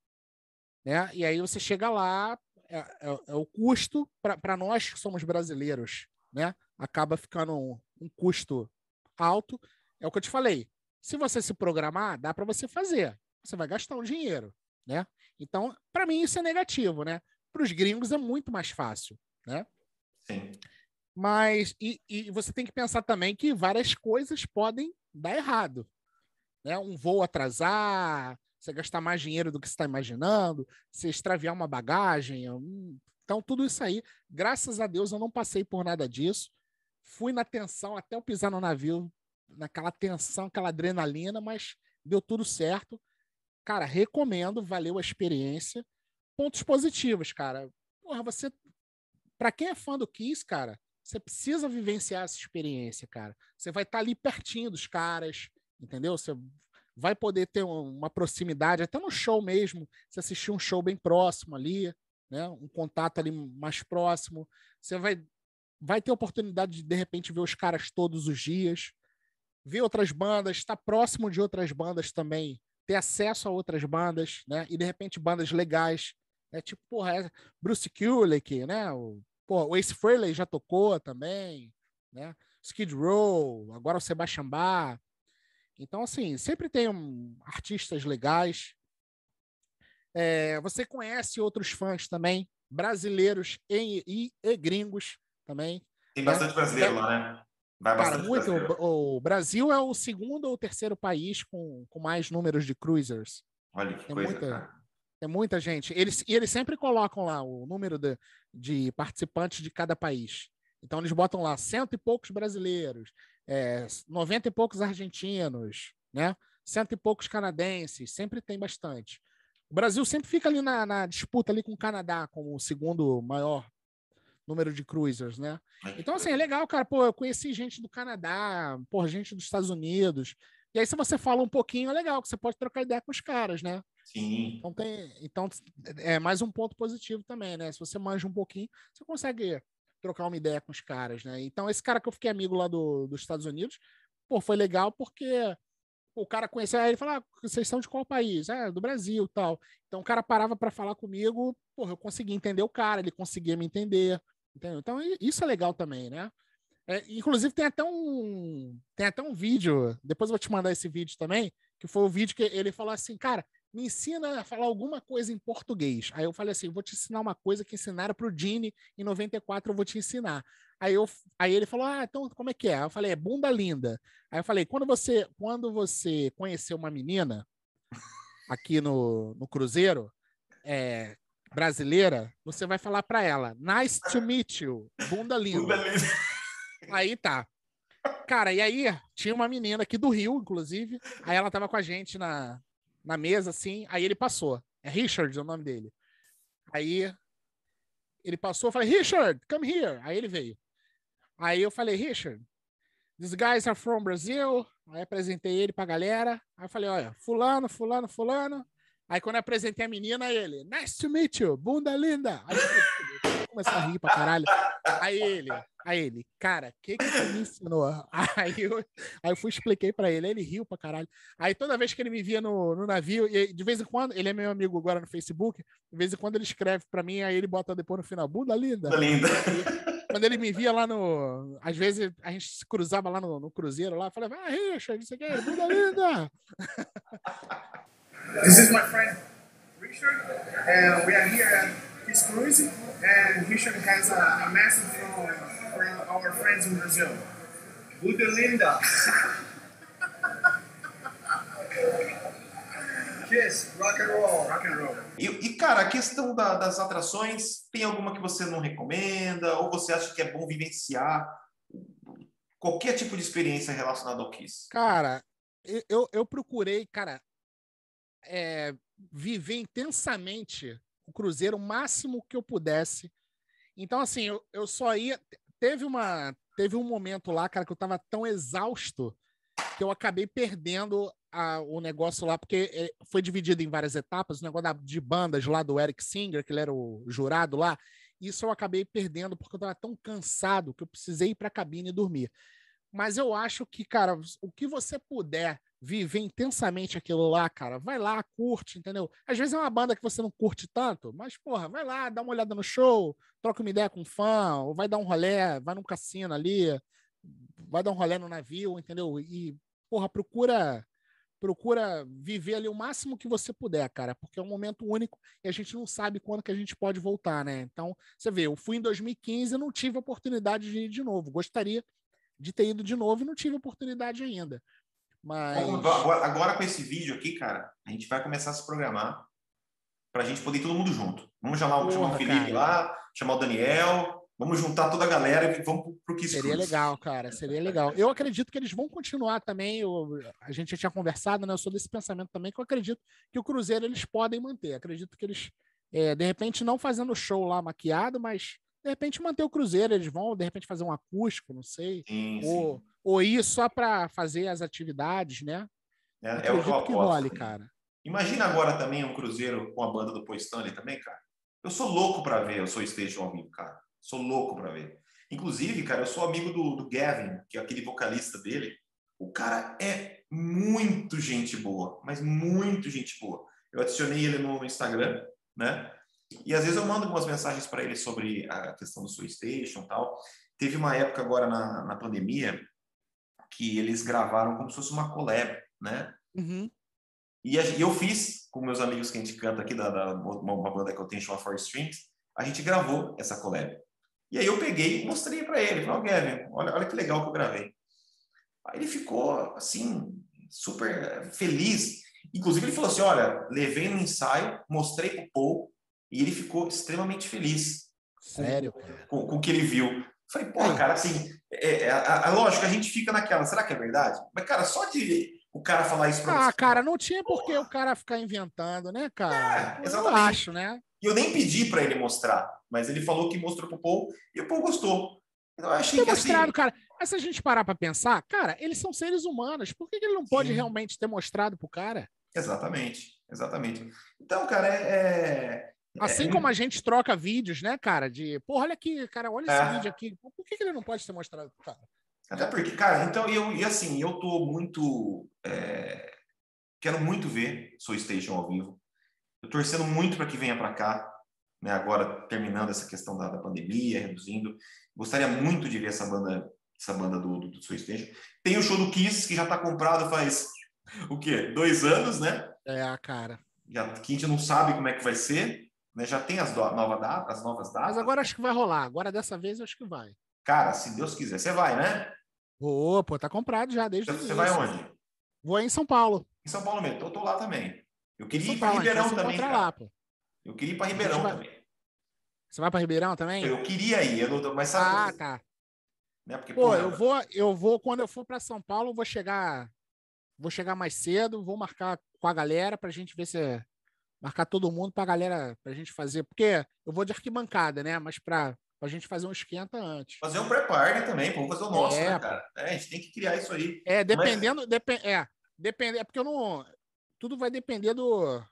né? E aí você chega lá, é, é, é o custo, para nós que somos brasileiros, né? Acaba ficando um, um custo alto. É o que eu te falei. Se você se programar, dá para você fazer. Você vai gastar um dinheiro, né? Então, para mim isso é negativo, né? Para os gringos é muito mais fácil, né? Sim. Mas e, e, você tem que pensar também que várias coisas podem dar errado. Né? Um voo atrasar, você gastar mais dinheiro do que você está imaginando, você extraviar uma bagagem. Então, tudo isso aí, graças a Deus, eu não passei por nada disso. Fui na tensão até eu pisar no navio, naquela tensão, aquela adrenalina, mas deu tudo certo. Cara, recomendo, valeu a experiência. Pontos positivos, cara. Porra, você. Pra quem é fã do Kiss, cara, você precisa vivenciar essa experiência, cara. Você vai estar tá ali pertinho dos caras, entendeu? Você vai poder ter uma proximidade, até no show mesmo, você assistir um show bem próximo ali, né? Um contato ali mais próximo. Você vai vai ter oportunidade de de repente ver os caras todos os dias, ver outras bandas, estar próximo de outras bandas também, ter acesso a outras bandas, né? E de repente bandas legais, é tipo, porra, é Bruce Kulick, né? O Pô, o Ace Frehley já tocou também, né? Skid Row, agora o Sebastian Bach. Então, assim, sempre tem um, artistas legais. É, você conhece outros fãs também, brasileiros e, e, e gringos também. Tem bastante né? brasileiro lá, né? Vai Cara, muito. O, o, Brasil é o segundo ou terceiro país com, com mais números de cruisers. Olha que Tem coisa, muita, cara. É muita gente. Eles, e eles sempre colocam lá o número de, de participantes de cada país. Então, eles botam lá cento e poucos brasileiros, é, noventa e poucos argentinos, né? cento e poucos canadenses, sempre tem bastante. O Brasil sempre fica ali na, na disputa ali com o Canadá como o segundo maior número de cruisers, né? Então, assim, é legal, cara. Pô, eu conheci gente do Canadá, pô, gente dos Estados Unidos. E aí, se você fala um pouquinho, é legal, que você pode trocar ideia com os caras, né? Sim. Então, tem, então é mais um ponto positivo também, né? Se você manja um pouquinho, você consegue trocar uma ideia com os caras, né? Então, esse cara que eu fiquei amigo lá do, dos Estados Unidos, pô, foi legal porque o cara conhecia, aí ele falava, ah, vocês são de qual país? É, do Brasil tal. Então, o cara parava para falar comigo, pô, eu conseguia entender o cara, ele conseguia me entender, entendeu? Então, isso é legal também, né? É, inclusive, tem até um tem até um vídeo, depois eu vou te mandar esse vídeo também, que foi o vídeo que ele falou assim, cara, me ensina a falar alguma coisa em português. Aí eu falei assim, vou te ensinar uma coisa que ensinaram para o Dini em 94, eu vou te ensinar. Aí, eu, aí ele falou: Ah, então como é que é? Eu falei: É bunda linda. Aí eu falei: Quando você, quando você conhecer uma menina aqui no, no Cruzeiro, é, brasileira, você vai falar para ela: Nice to meet you, bunda linda. Bunda linda. Aí tá. Cara, e aí tinha uma menina aqui do Rio, inclusive. Aí ela tava com a gente na, na mesa, assim. Aí ele passou. É Richard o nome dele. Aí ele passou, eu falei, Richard, come here. Aí ele veio. Aí eu falei, Richard, these guys are from Brazil. Aí apresentei ele pra galera. Aí eu falei, olha, fulano, fulano, fulano. Aí quando eu apresentei a menina, ele, nice to meet you, bunda linda. Aí eu comecei a rir pra caralho. Aí ele, aí ele, cara, o que que você me ensinou? Aí eu, aí eu fui expliquei pra ele, ele riu pra caralho. Aí toda vez que ele me via no, no navio, e de vez em quando, ele é meu amigo agora no Facebook, de vez em quando ele escreve pra mim, aí ele bota depois no final, bunda linda. Bunda linda. Aí, quando ele me via lá no. Às vezes a gente se cruzava lá no, no Cruzeiro lá, falava, ah, Richard, isso aqui, bunda linda. This is my friend Richard, and we are here at his cruise, and Richard has a, a message from, from our friends in Brazil. Buda Linda. Kiss, rock and roll, rock and roll. E, e cara, a questão da, das atrações, tem alguma que você não recomenda? Ou você acha que é bom vivenciar qualquer tipo de experiência relacionada ao Kiss? Cara, eu, eu procurei, cara, é, viver intensamente o Cruzeiro o máximo que eu pudesse. Então, assim, eu, eu só ia. Teve, uma, teve um momento lá, cara, que eu tava tão exausto que eu acabei perdendo a, o negócio lá, porque é, foi dividido em várias etapas, o negócio da, de bandas lá do Eric Singer, que ele era o jurado lá. Isso eu acabei perdendo porque eu tava tão cansado que eu precisei ir para a cabine e dormir. Mas eu acho que, cara, o que você puder viver intensamente aquilo lá, cara, vai lá, curte, entendeu? Às vezes é uma banda que você não curte tanto, mas, porra, vai lá, dá uma olhada no show, troca uma ideia com um fã, ou vai dar um rolé, vai num cassino ali, vai dar um rolé no navio, entendeu? E, porra, procura procura viver ali o máximo que você puder, cara, porque é um momento único e a gente não sabe quando que a gente pode voltar, né? Então, você vê, eu fui em 2015 e não tive oportunidade de ir de novo. Gostaria de ter ido de novo e não tive oportunidade ainda. Mas. Agora, agora, com esse vídeo aqui, cara, a gente vai começar a se programar para a gente poder ir todo mundo junto. Vamos chamar, Porra, chamar o Felipe cara. lá, chamar o Daniel, vamos juntar toda a galera e vamos pro que Seria legal, cara, seria legal. Eu acredito que eles vão continuar também. Eu, a gente já tinha conversado, né? Eu sou desse pensamento também, que eu acredito que o Cruzeiro eles podem manter. Acredito que eles, é, de repente, não fazendo show lá maquiado, mas de repente manter o Cruzeiro, eles vão de repente fazer um acústico, não sei, sim, ou, sim. Ou ir só para fazer as atividades, né? É, é o que eu que role, cara. Imagina agora também um Cruzeiro com a banda do Paul Stanley também, cara. Eu sou louco para ver o Soul Station ao vivo, cara. Sou louco para ver. Inclusive, cara, eu sou amigo do, do Gavin, que é aquele vocalista dele. O cara é muito gente boa, mas muito gente boa. Eu adicionei ele no Instagram, né? E às vezes eu mando algumas mensagens para ele sobre a questão do Station e tal. Teve uma época agora na, na pandemia que eles gravaram como se fosse uma collab, né? Uhum. E, a, e, eu fiz com meus amigos que a gente canta aqui, da, da uma, banda que eu tenho chamada Four Strings, a gente gravou essa collab. E aí eu peguei e mostrei para ele. Falei, oh, Gavin, olha, olha que legal que eu gravei. Aí ele ficou, assim, super feliz. Inclusive, ele falou assim, olha, levei no ensaio, mostrei pro Paul, e ele ficou extremamente feliz. Sério? Com, com, com o que ele viu. Falei, pô, cara, assim, é, é, a, a, lógico, a gente fica naquela, será que é verdade? Mas, cara, só de o cara falar isso pra Ah, você, cara, não tinha por que o cara ficar inventando, né, cara? É, exatamente. Eu acho, né? E eu nem pedi para ele mostrar, mas ele falou que mostrou pro Paul e o Paul gostou. Então, eu achei que assim mostrado, assim... cara. Mas se a gente parar para pensar, cara, eles são seres humanos. Por que, que ele não pode Sim. realmente ter mostrado pro cara? Exatamente, exatamente. Então, cara, é, é Assim é, como a gente troca vídeos, né, cara? De, porra, olha aqui, cara, olha esse é. vídeo aqui. Por que, que ele não pode ser mostrado cara? Até porque, cara, então eu, e assim, eu tô muito. É, quero muito ver Soul Station ao vivo. Eu torcendo muito para que venha para cá, né, agora terminando essa questão da, da, pandemia, reduzindo. Gostaria muito de ver essa banda, essa banda do, do, do Soul Station. Tem o show do Kiss, que já está comprado faz o quê? Dois anos, né? É, cara. Já, que a gente não sabe como é que vai ser. Né? Já tem as, nova data, as novas datas. Mas agora acho que vai rolar. Agora dessa vez acho que vai. Cara, se Deus quiser, você vai, né? Vou, pô, tá comprado já desde Você vai onde? Vou em São Paulo. Em São Paulo mesmo. Eu tô lá também. Eu queria ir para Ribeirão também. lá. Eu queria ir para Ribeirão vai- também. Você vai para Ribeirão também? Eu queria ir, eu não, mas sabe, Ah, tá. né? Porque, Pô, porra, eu vou, eu vou quando eu for para São Paulo, eu vou chegar, vou chegar mais cedo, vou marcar com a galera pra gente ver se marcar todo mundo pra galera pra gente fazer, porque eu vou de arquibancada, né? Mas pra, pra gente fazer um esquenta antes. fazer um pré-party também, pô, vamos fazer o nosso, É, né, cara? É, a gente tem que criar isso aí. É, dependendo, depen, é, depende, é porque eu não, tudo vai depender do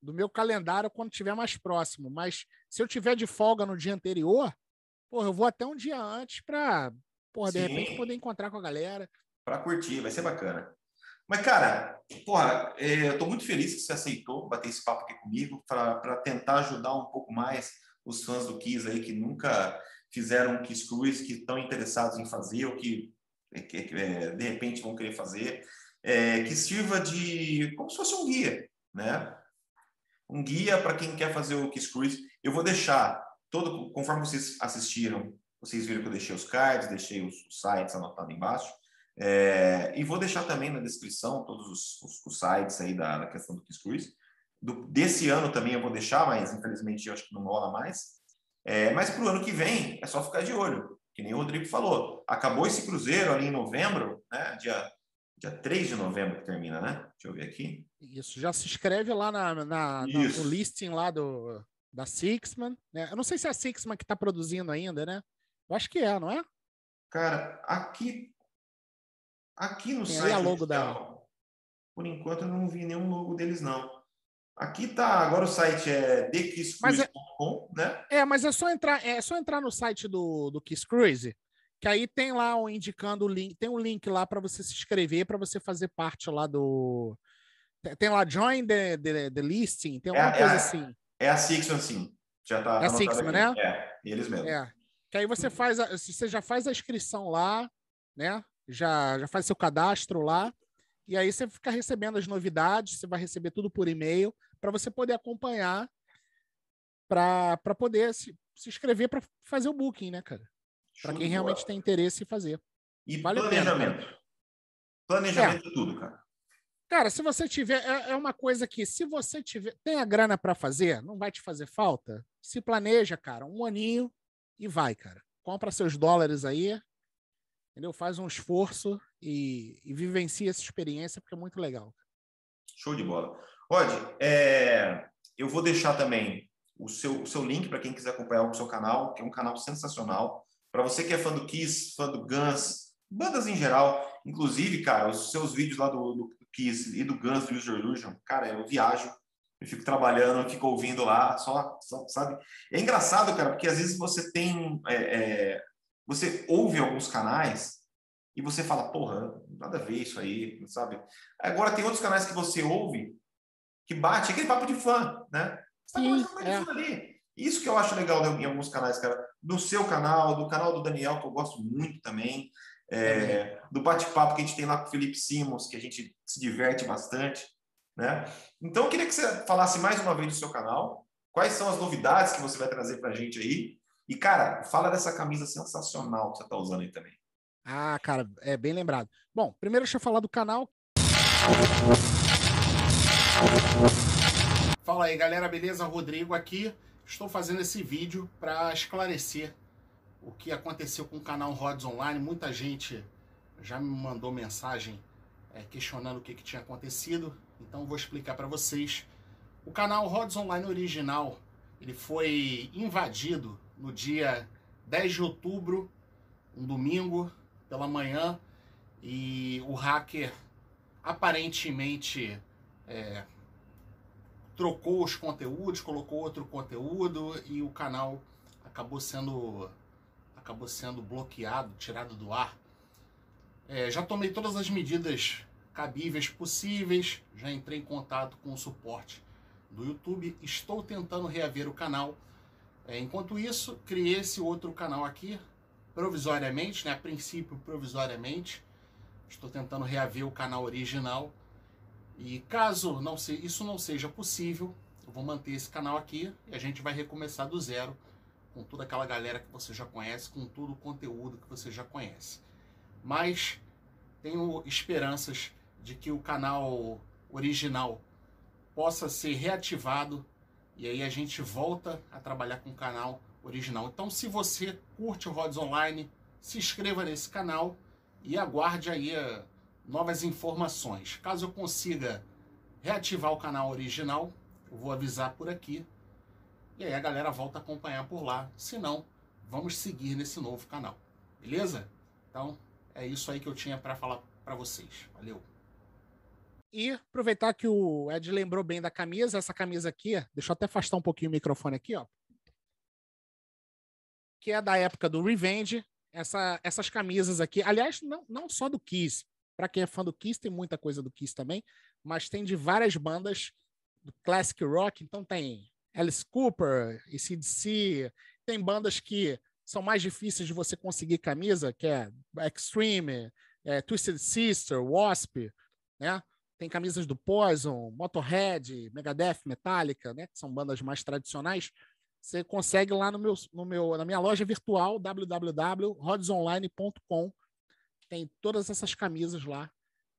do meu calendário quando tiver mais próximo, mas se eu tiver de folga no dia anterior, porra, eu vou até um dia antes pra, porra, de Sim. repente poder encontrar com a galera. Pra curtir, vai ser bacana. Mas, cara, porra, é, eu tô muito feliz que você aceitou bater esse papo aqui comigo para tentar ajudar um pouco mais os fãs do Kiss aí que nunca fizeram Kiss Cruise, que estão interessados em fazer ou que, que, que, é, de repente vão querer fazer, é, que sirva de como se fosse um guia, né? Um guia para quem quer fazer o Kiss Cruise. Eu vou deixar todo, conforme vocês assistiram, vocês viram que eu deixei os cards, deixei os, os sites anotados embaixo. É, e vou deixar também na descrição todos os, os, os sites aí da, da, questão do Kiss Cruise. Do, desse ano também eu vou deixar, mas infelizmente eu acho que não rola mais. É, mas para o ano que vem é só ficar de olho, que nem o Rodrigo falou. Acabou esse cruzeiro ali em novembro, né? Dia, dia 3 de novembro que termina, né? Deixa eu ver aqui. Isso, já se inscreve lá na, na, no, Isso. no listing lá do, da Sixman. Né? Eu não sei se é a Sixman que está produzindo ainda, né? Eu acho que é, não é? Cara, aqui aqui no Tem site a logo oficial, por enquanto eu não vi nenhum logo deles não. Aqui tá, agora o site é thekisscruise.com, né? É, mas é só entrar, é só entrar no site do, do Kiss Cruise, que aí tem lá um indicando o link, tem um link lá para você se inscrever, para você fazer parte lá do tem- lá join the, the, the listing, tem alguma É- é coisa a- assim. É a Sixman, sim. Já tá É a Sixman, né? É, eles mesmo. É. Que aí você faz, a, você já faz a inscrição lá, né? Já, já faz seu cadastro lá. E aí você fica recebendo as novidades, você vai receber tudo por e-mail para você poder acompanhar para poder se, se inscrever para fazer o booking, né, cara? Para quem realmente tem interesse em fazer. E vale a pena, planejamento. planejamento de tudo, cara. Cara, se você tiver, é, é uma coisa que, se você tiver, tem a grana para fazer, não vai te fazer falta, se planeja, cara, um aninho e vai, cara. Compra seus dólares aí, entendeu? Faz um esforço e, e vivencia essa experiência, porque é muito legal. Show de bola. Rod, é, eu vou deixar também o seu, o seu link para quem quiser acompanhar o seu canal, que é um canal sensacional. Para você que é fã do Kiss, fã do Guns, bandas em geral, inclusive, cara, os seus vídeos lá do, do Kiss e do Guns, do User Illusion, cara, eu viajo, eu fico trabalhando, eu fico ouvindo lá, só, só, sabe? É engraçado, cara, porque às vezes você tem, é, é, você ouve alguns canais e você fala, porra, nada a ver isso aí, sabe? Agora tem outros canais que você ouve que bate aquele papo de fã, né? Você tá Sim, é. ali. Isso que eu acho legal em alguns canais, cara. Do seu canal, do canal do Daniel, que eu gosto muito também. é, do bate-papo que a gente tem lá com o Felipe Simons, que a gente se diverte bastante, né? Então, eu queria que você falasse mais uma vez do seu canal. Quais são as novidades que você vai trazer pra gente aí? E, cara, fala dessa camisa sensacional que você tá usando aí também. Ah, cara, é bem lembrado. Bom, primeiro deixa eu falar do canal. Fala aí, galera, beleza? Rodrigo aqui. Estou fazendo esse vídeo para esclarecer o que aconteceu com o canal Rods Online. Muita gente já me mandou mensagem é, questionando o que, que tinha acontecido. Então vou explicar para vocês. O canal Rods Online original ele foi invadido no dia 10 de outubro, um domingo pela manhã, e o hacker aparentemente é, trocou os conteúdos, colocou outro conteúdo e o canal acabou sendo acabou sendo bloqueado, tirado do ar. É, já tomei todas as medidas cabíveis possíveis, já entrei em contato com o suporte do YouTube, estou tentando reaver o canal. É, enquanto isso, criei esse outro canal aqui, provisoriamente, né? a princípio provisoriamente. Estou tentando reaver o canal original. E caso não se, isso não seja possível, eu vou manter esse canal aqui e a gente vai recomeçar do zero com toda aquela galera que você já conhece, com todo o conteúdo que você já conhece. Mas tenho esperanças de que o canal original possa ser reativado e aí a gente volta a trabalhar com o canal original. Então, se você curte o Rods Online, se inscreva nesse canal e aguarde aí uh, novas informações. Caso eu consiga reativar o canal original, eu vou avisar por aqui. E aí a galera volta a acompanhar por lá. Se não, vamos seguir nesse novo canal. Beleza? Então, é isso aí que eu tinha para falar para vocês. Valeu. E aproveitar que o Ed lembrou bem da camisa, essa camisa aqui, deixa eu até afastar um pouquinho o microfone aqui, ó. Que é da época do Revenge. Essa, essas camisas aqui, aliás, não, não só do Kiss. Para quem é fã do Kiss, tem muita coisa do Kiss também, mas tem de várias bandas do classic rock. Então tem Alice Cooper, ACDC, tem bandas que são mais difíceis de você conseguir camisa, que é Extreme, é, Twisted Sister, Wasp, né? Tem camisas do Poison, Motorhead, Megadeth, Metallica, né? Que são bandas mais tradicionais. Você consegue lá no meu, no meu, na minha loja virtual, www.rodsonline.com. Tem todas essas camisas lá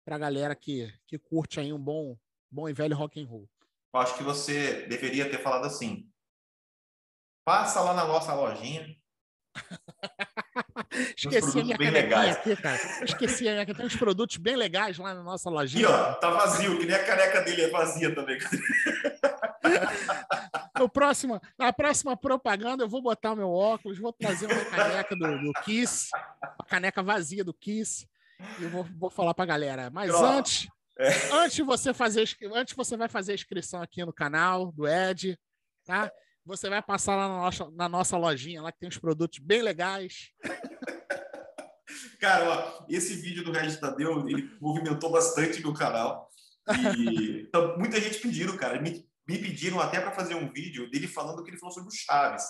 para a galera que, que curte aí um bom, bom e velho rock and roll. Eu acho que você deveria ter falado assim. Passa lá na nossa lojinha. esqueci a minha legais. aqui, cara. Eu esqueci a minha Tem uns produtos bem legais lá na nossa lojinha. Aqui, ó, tá vazio, que nem a caneca dele é vazia também. No próximo, na próxima propaganda, eu vou botar o meu óculos, vou trazer uma caneca do, do Kiss, uma caneca vazia do Kiss, e eu vou, vou falar pra galera. Mas antes, é. antes você fazer, antes você vai fazer a inscrição aqui no canal do Ed, tá? Você vai passar lá na nossa, na nossa lojinha, lá que tem uns produtos bem legais. Cara, ó, esse vídeo do Regis Tadeu, ele movimentou bastante meu canal. E então, muita gente pediram, cara. Me, me pediram até para fazer um vídeo dele falando que ele falou sobre o Chaves.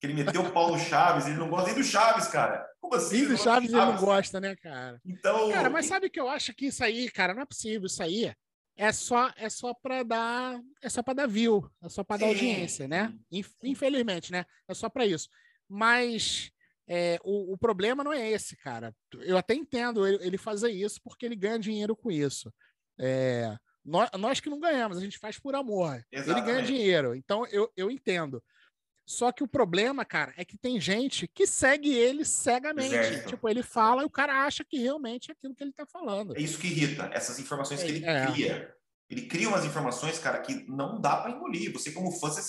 Que ele meteu o pau no Chaves, ele não gosta nem do Chaves, cara. Como assim? Sim, do Chaves, Chaves ele não gosta, né, cara? Então. Cara, mas sabe que eu acho que isso aí, cara, não é possível. Isso aí é só é só para dar é só para dar view, é só para dar audiência, né? Infelizmente, né? É só para isso. Mas é, o, o, problema não é esse, cara. Eu até entendo ele, ele fazer isso porque ele ganha dinheiro com isso. É, nós, nós, que não ganhamos, a gente faz por amor. Exatamente. Ele ganha dinheiro, então eu, eu entendo. Só que o problema, cara, é que tem gente que segue ele cegamente. Certo. Tipo, ele fala e o cara acha que realmente é aquilo que ele tá falando. É isso que irrita, essas informações que ele é. cria. Ele cria umas informações, cara, que não dá para engolir. Você, como fã, você...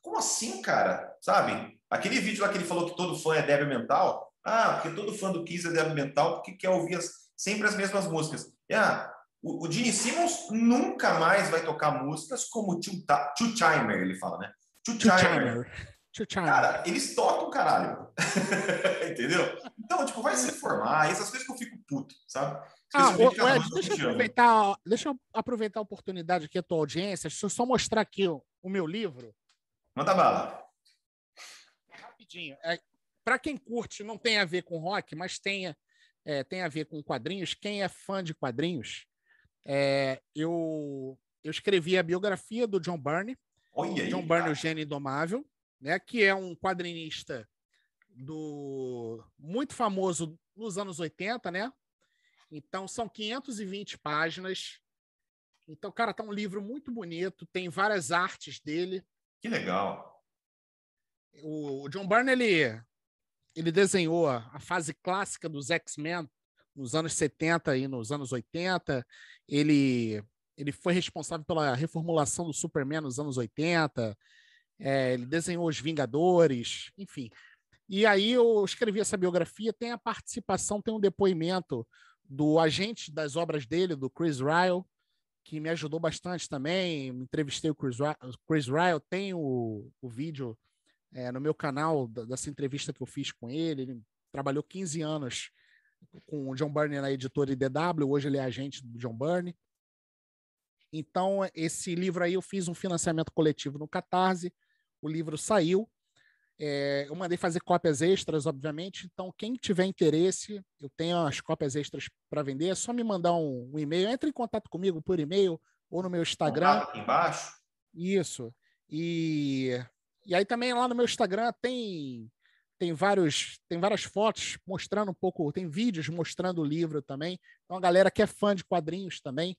como assim, cara? Sabe? Aquele vídeo lá que ele falou que todo fã é débil mental. Ah, porque todo fã do Kiss é débil mental porque quer ouvir as... sempre as mesmas músicas. E, ah, o, o Gene Simmons nunca mais vai tocar músicas como Two Timer, ele fala, né? Two-timer. Cara, eles tocam caralho. Entendeu? Então, tipo, vai se formar, essas coisas que eu fico puto, sabe? Ah, o, Ed, deixa, eu aproveitar, deixa eu aproveitar a oportunidade aqui, a tua audiência. Deixa eu só mostrar aqui o, o meu livro. Manda bala. Rapidinho. É, Para quem curte, não tem a ver com rock, mas tem, é, tem a ver com quadrinhos. Quem é fã de quadrinhos, é, eu, eu escrevi a biografia do John Byrne, Olha John Byrne, o gênio indomável, né, que é um quadrinista do muito famoso nos anos 80, né? Então são 520 páginas. Então, cara, tá um livro muito bonito, tem várias artes dele. Que legal. O John Byrne ele ele desenhou a fase clássica dos X-Men nos anos 70 e nos anos 80. Ele ele foi responsável pela reformulação do Superman nos anos 80, é, ele desenhou os Vingadores, enfim. E aí eu escrevi essa biografia, tem a participação, tem um depoimento do agente das obras dele, do Chris Ryle, que me ajudou bastante também. Entrevistei o Chris, Chris Ryle, tem o, o vídeo é, no meu canal dessa entrevista que eu fiz com ele. Ele trabalhou 15 anos com o John Byrne na editora IDW, hoje ele é agente do John Byrne. Então, esse livro aí eu fiz um financiamento coletivo no Catarse, o livro saiu. É, eu mandei fazer cópias extras, obviamente. Então, quem tiver interesse, eu tenho as cópias extras para vender. É só me mandar um, um, e-mail. Entre em contato comigo por e-mail ou no meu Instagram. Aqui embaixo. Isso. E, E aí também lá no meu Instagram tem tem vários tem várias fotos mostrando um pouco, tem vídeos mostrando o livro também. Então a galera que é fã de quadrinhos também,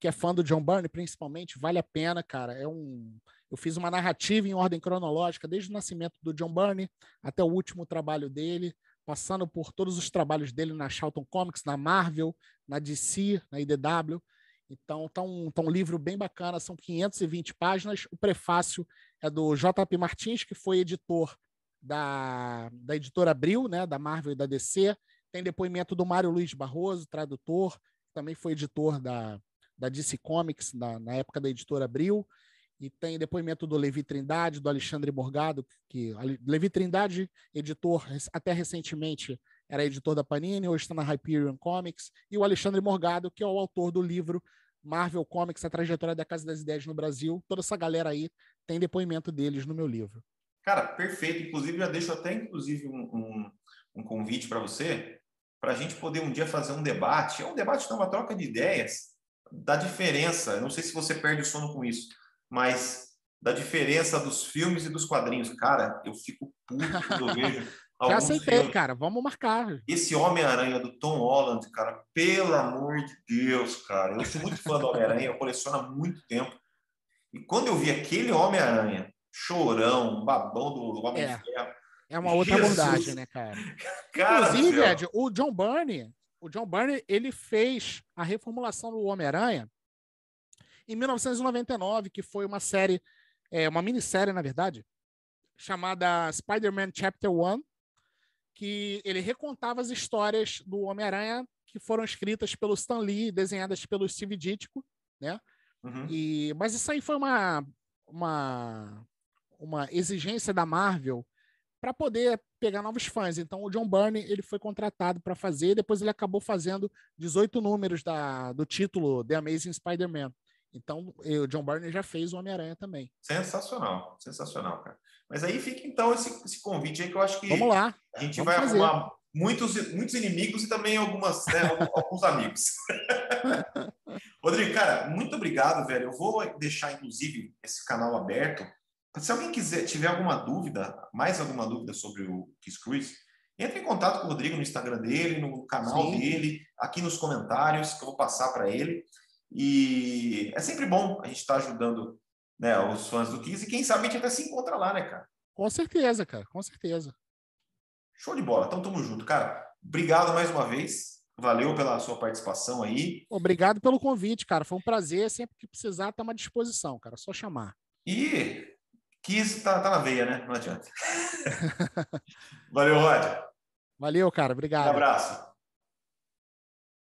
que é fã do John Byrne principalmente, vale a pena, cara. É um eu fiz uma narrativa em ordem cronológica desde o nascimento do John Byrne até o último trabalho dele, passando por todos os trabalhos dele na Charlton Comics, na Marvel, na DC, na IDW. Então, tá um, tá um livro bem bacana, são 520 páginas. O prefácio é do JP Martins, que foi editor da, da editora Abril, né, da Marvel e da DC. Tem depoimento do Mário Luiz Barroso, tradutor, também foi editor da, da DC Comics na, na época da editora Abril. E tem depoimento do Levi Trindade, do Alexandre Morgado, que Levi Trindade, editor até recentemente era editor da Panini, hoje está na Hyperion Comics, e o Alexandre Morgado, que é o autor do livro Marvel Comics, a trajetória da Casa das Ideias no Brasil. Toda essa galera aí tem depoimento deles no meu livro. Cara, perfeito. Inclusive, já deixo até inclusive um, um, um convite para você, para a gente poder um dia fazer um debate. É um debate, não, uma troca de ideias da diferença. Eu não sei se você perde o sono com isso, mas da diferença dos filmes e dos quadrinhos. Cara, eu fico puto quando eu vejo Já aceitei, filmes. cara. Vamos marcar. Esse Homem-Aranha do Tom Holland, cara, pelo amor de Deus, cara. Eu sou muito fã do Homem-Aranha, eu coleciono há muito tempo. E quando eu vi aquele Homem-Aranha, chorão, babão do, do Homem é. Ferro. É uma outra Jesus. abordagem, né, cara? cara Inclusive, Ed, o John Byrne, o John Byrne, ele fez a reformulação do Homem-Aranha em 1999, que foi uma série, é, uma minissérie, na verdade, chamada Spider-Man Chapter One, que ele recontava as histórias do Homem-Aranha que foram escritas pelo Stan Lee, desenhadas pelo Steve Ditko, né? Uhum. E, mas isso aí foi uma, uma, uma exigência da Marvel para poder pegar novos fãs. Então o John Byrne ele foi contratado para fazer, depois ele acabou fazendo 18 números da, do título The Amazing Spider-Man. Então o John Byrne já fez o Homem-Aranha também. Sensacional, sensacional, cara. Mas aí fica então esse, esse convite aí que eu acho que Vamos lá. a gente Vamos vai fazer. arrumar muitos, muitos inimigos e também algumas, né, alguns amigos. Rodrigo, cara, muito obrigado, velho. Eu vou deixar, inclusive, esse canal aberto. Se alguém quiser, tiver alguma dúvida, mais alguma dúvida sobre o Kiss Cruise, entre em contato com o Rodrigo no Instagram dele, no canal Sim. dele, aqui nos comentários, que eu vou passar para ele. E é sempre bom a gente estar tá ajudando né, os fãs do Kiss e quem sabe a gente até se encontra lá, né, cara? Com certeza, cara, com certeza. Show de bola. Então, tamo junto, cara. Obrigado mais uma vez. Valeu pela sua participação aí. Obrigado pelo convite, cara. Foi um prazer. Sempre que precisar, estamos à disposição, cara. Só chamar. E Kiss tá, tá na veia, né? Não adianta. Valeu, Rod. Valeu, cara. Obrigado. Um abraço.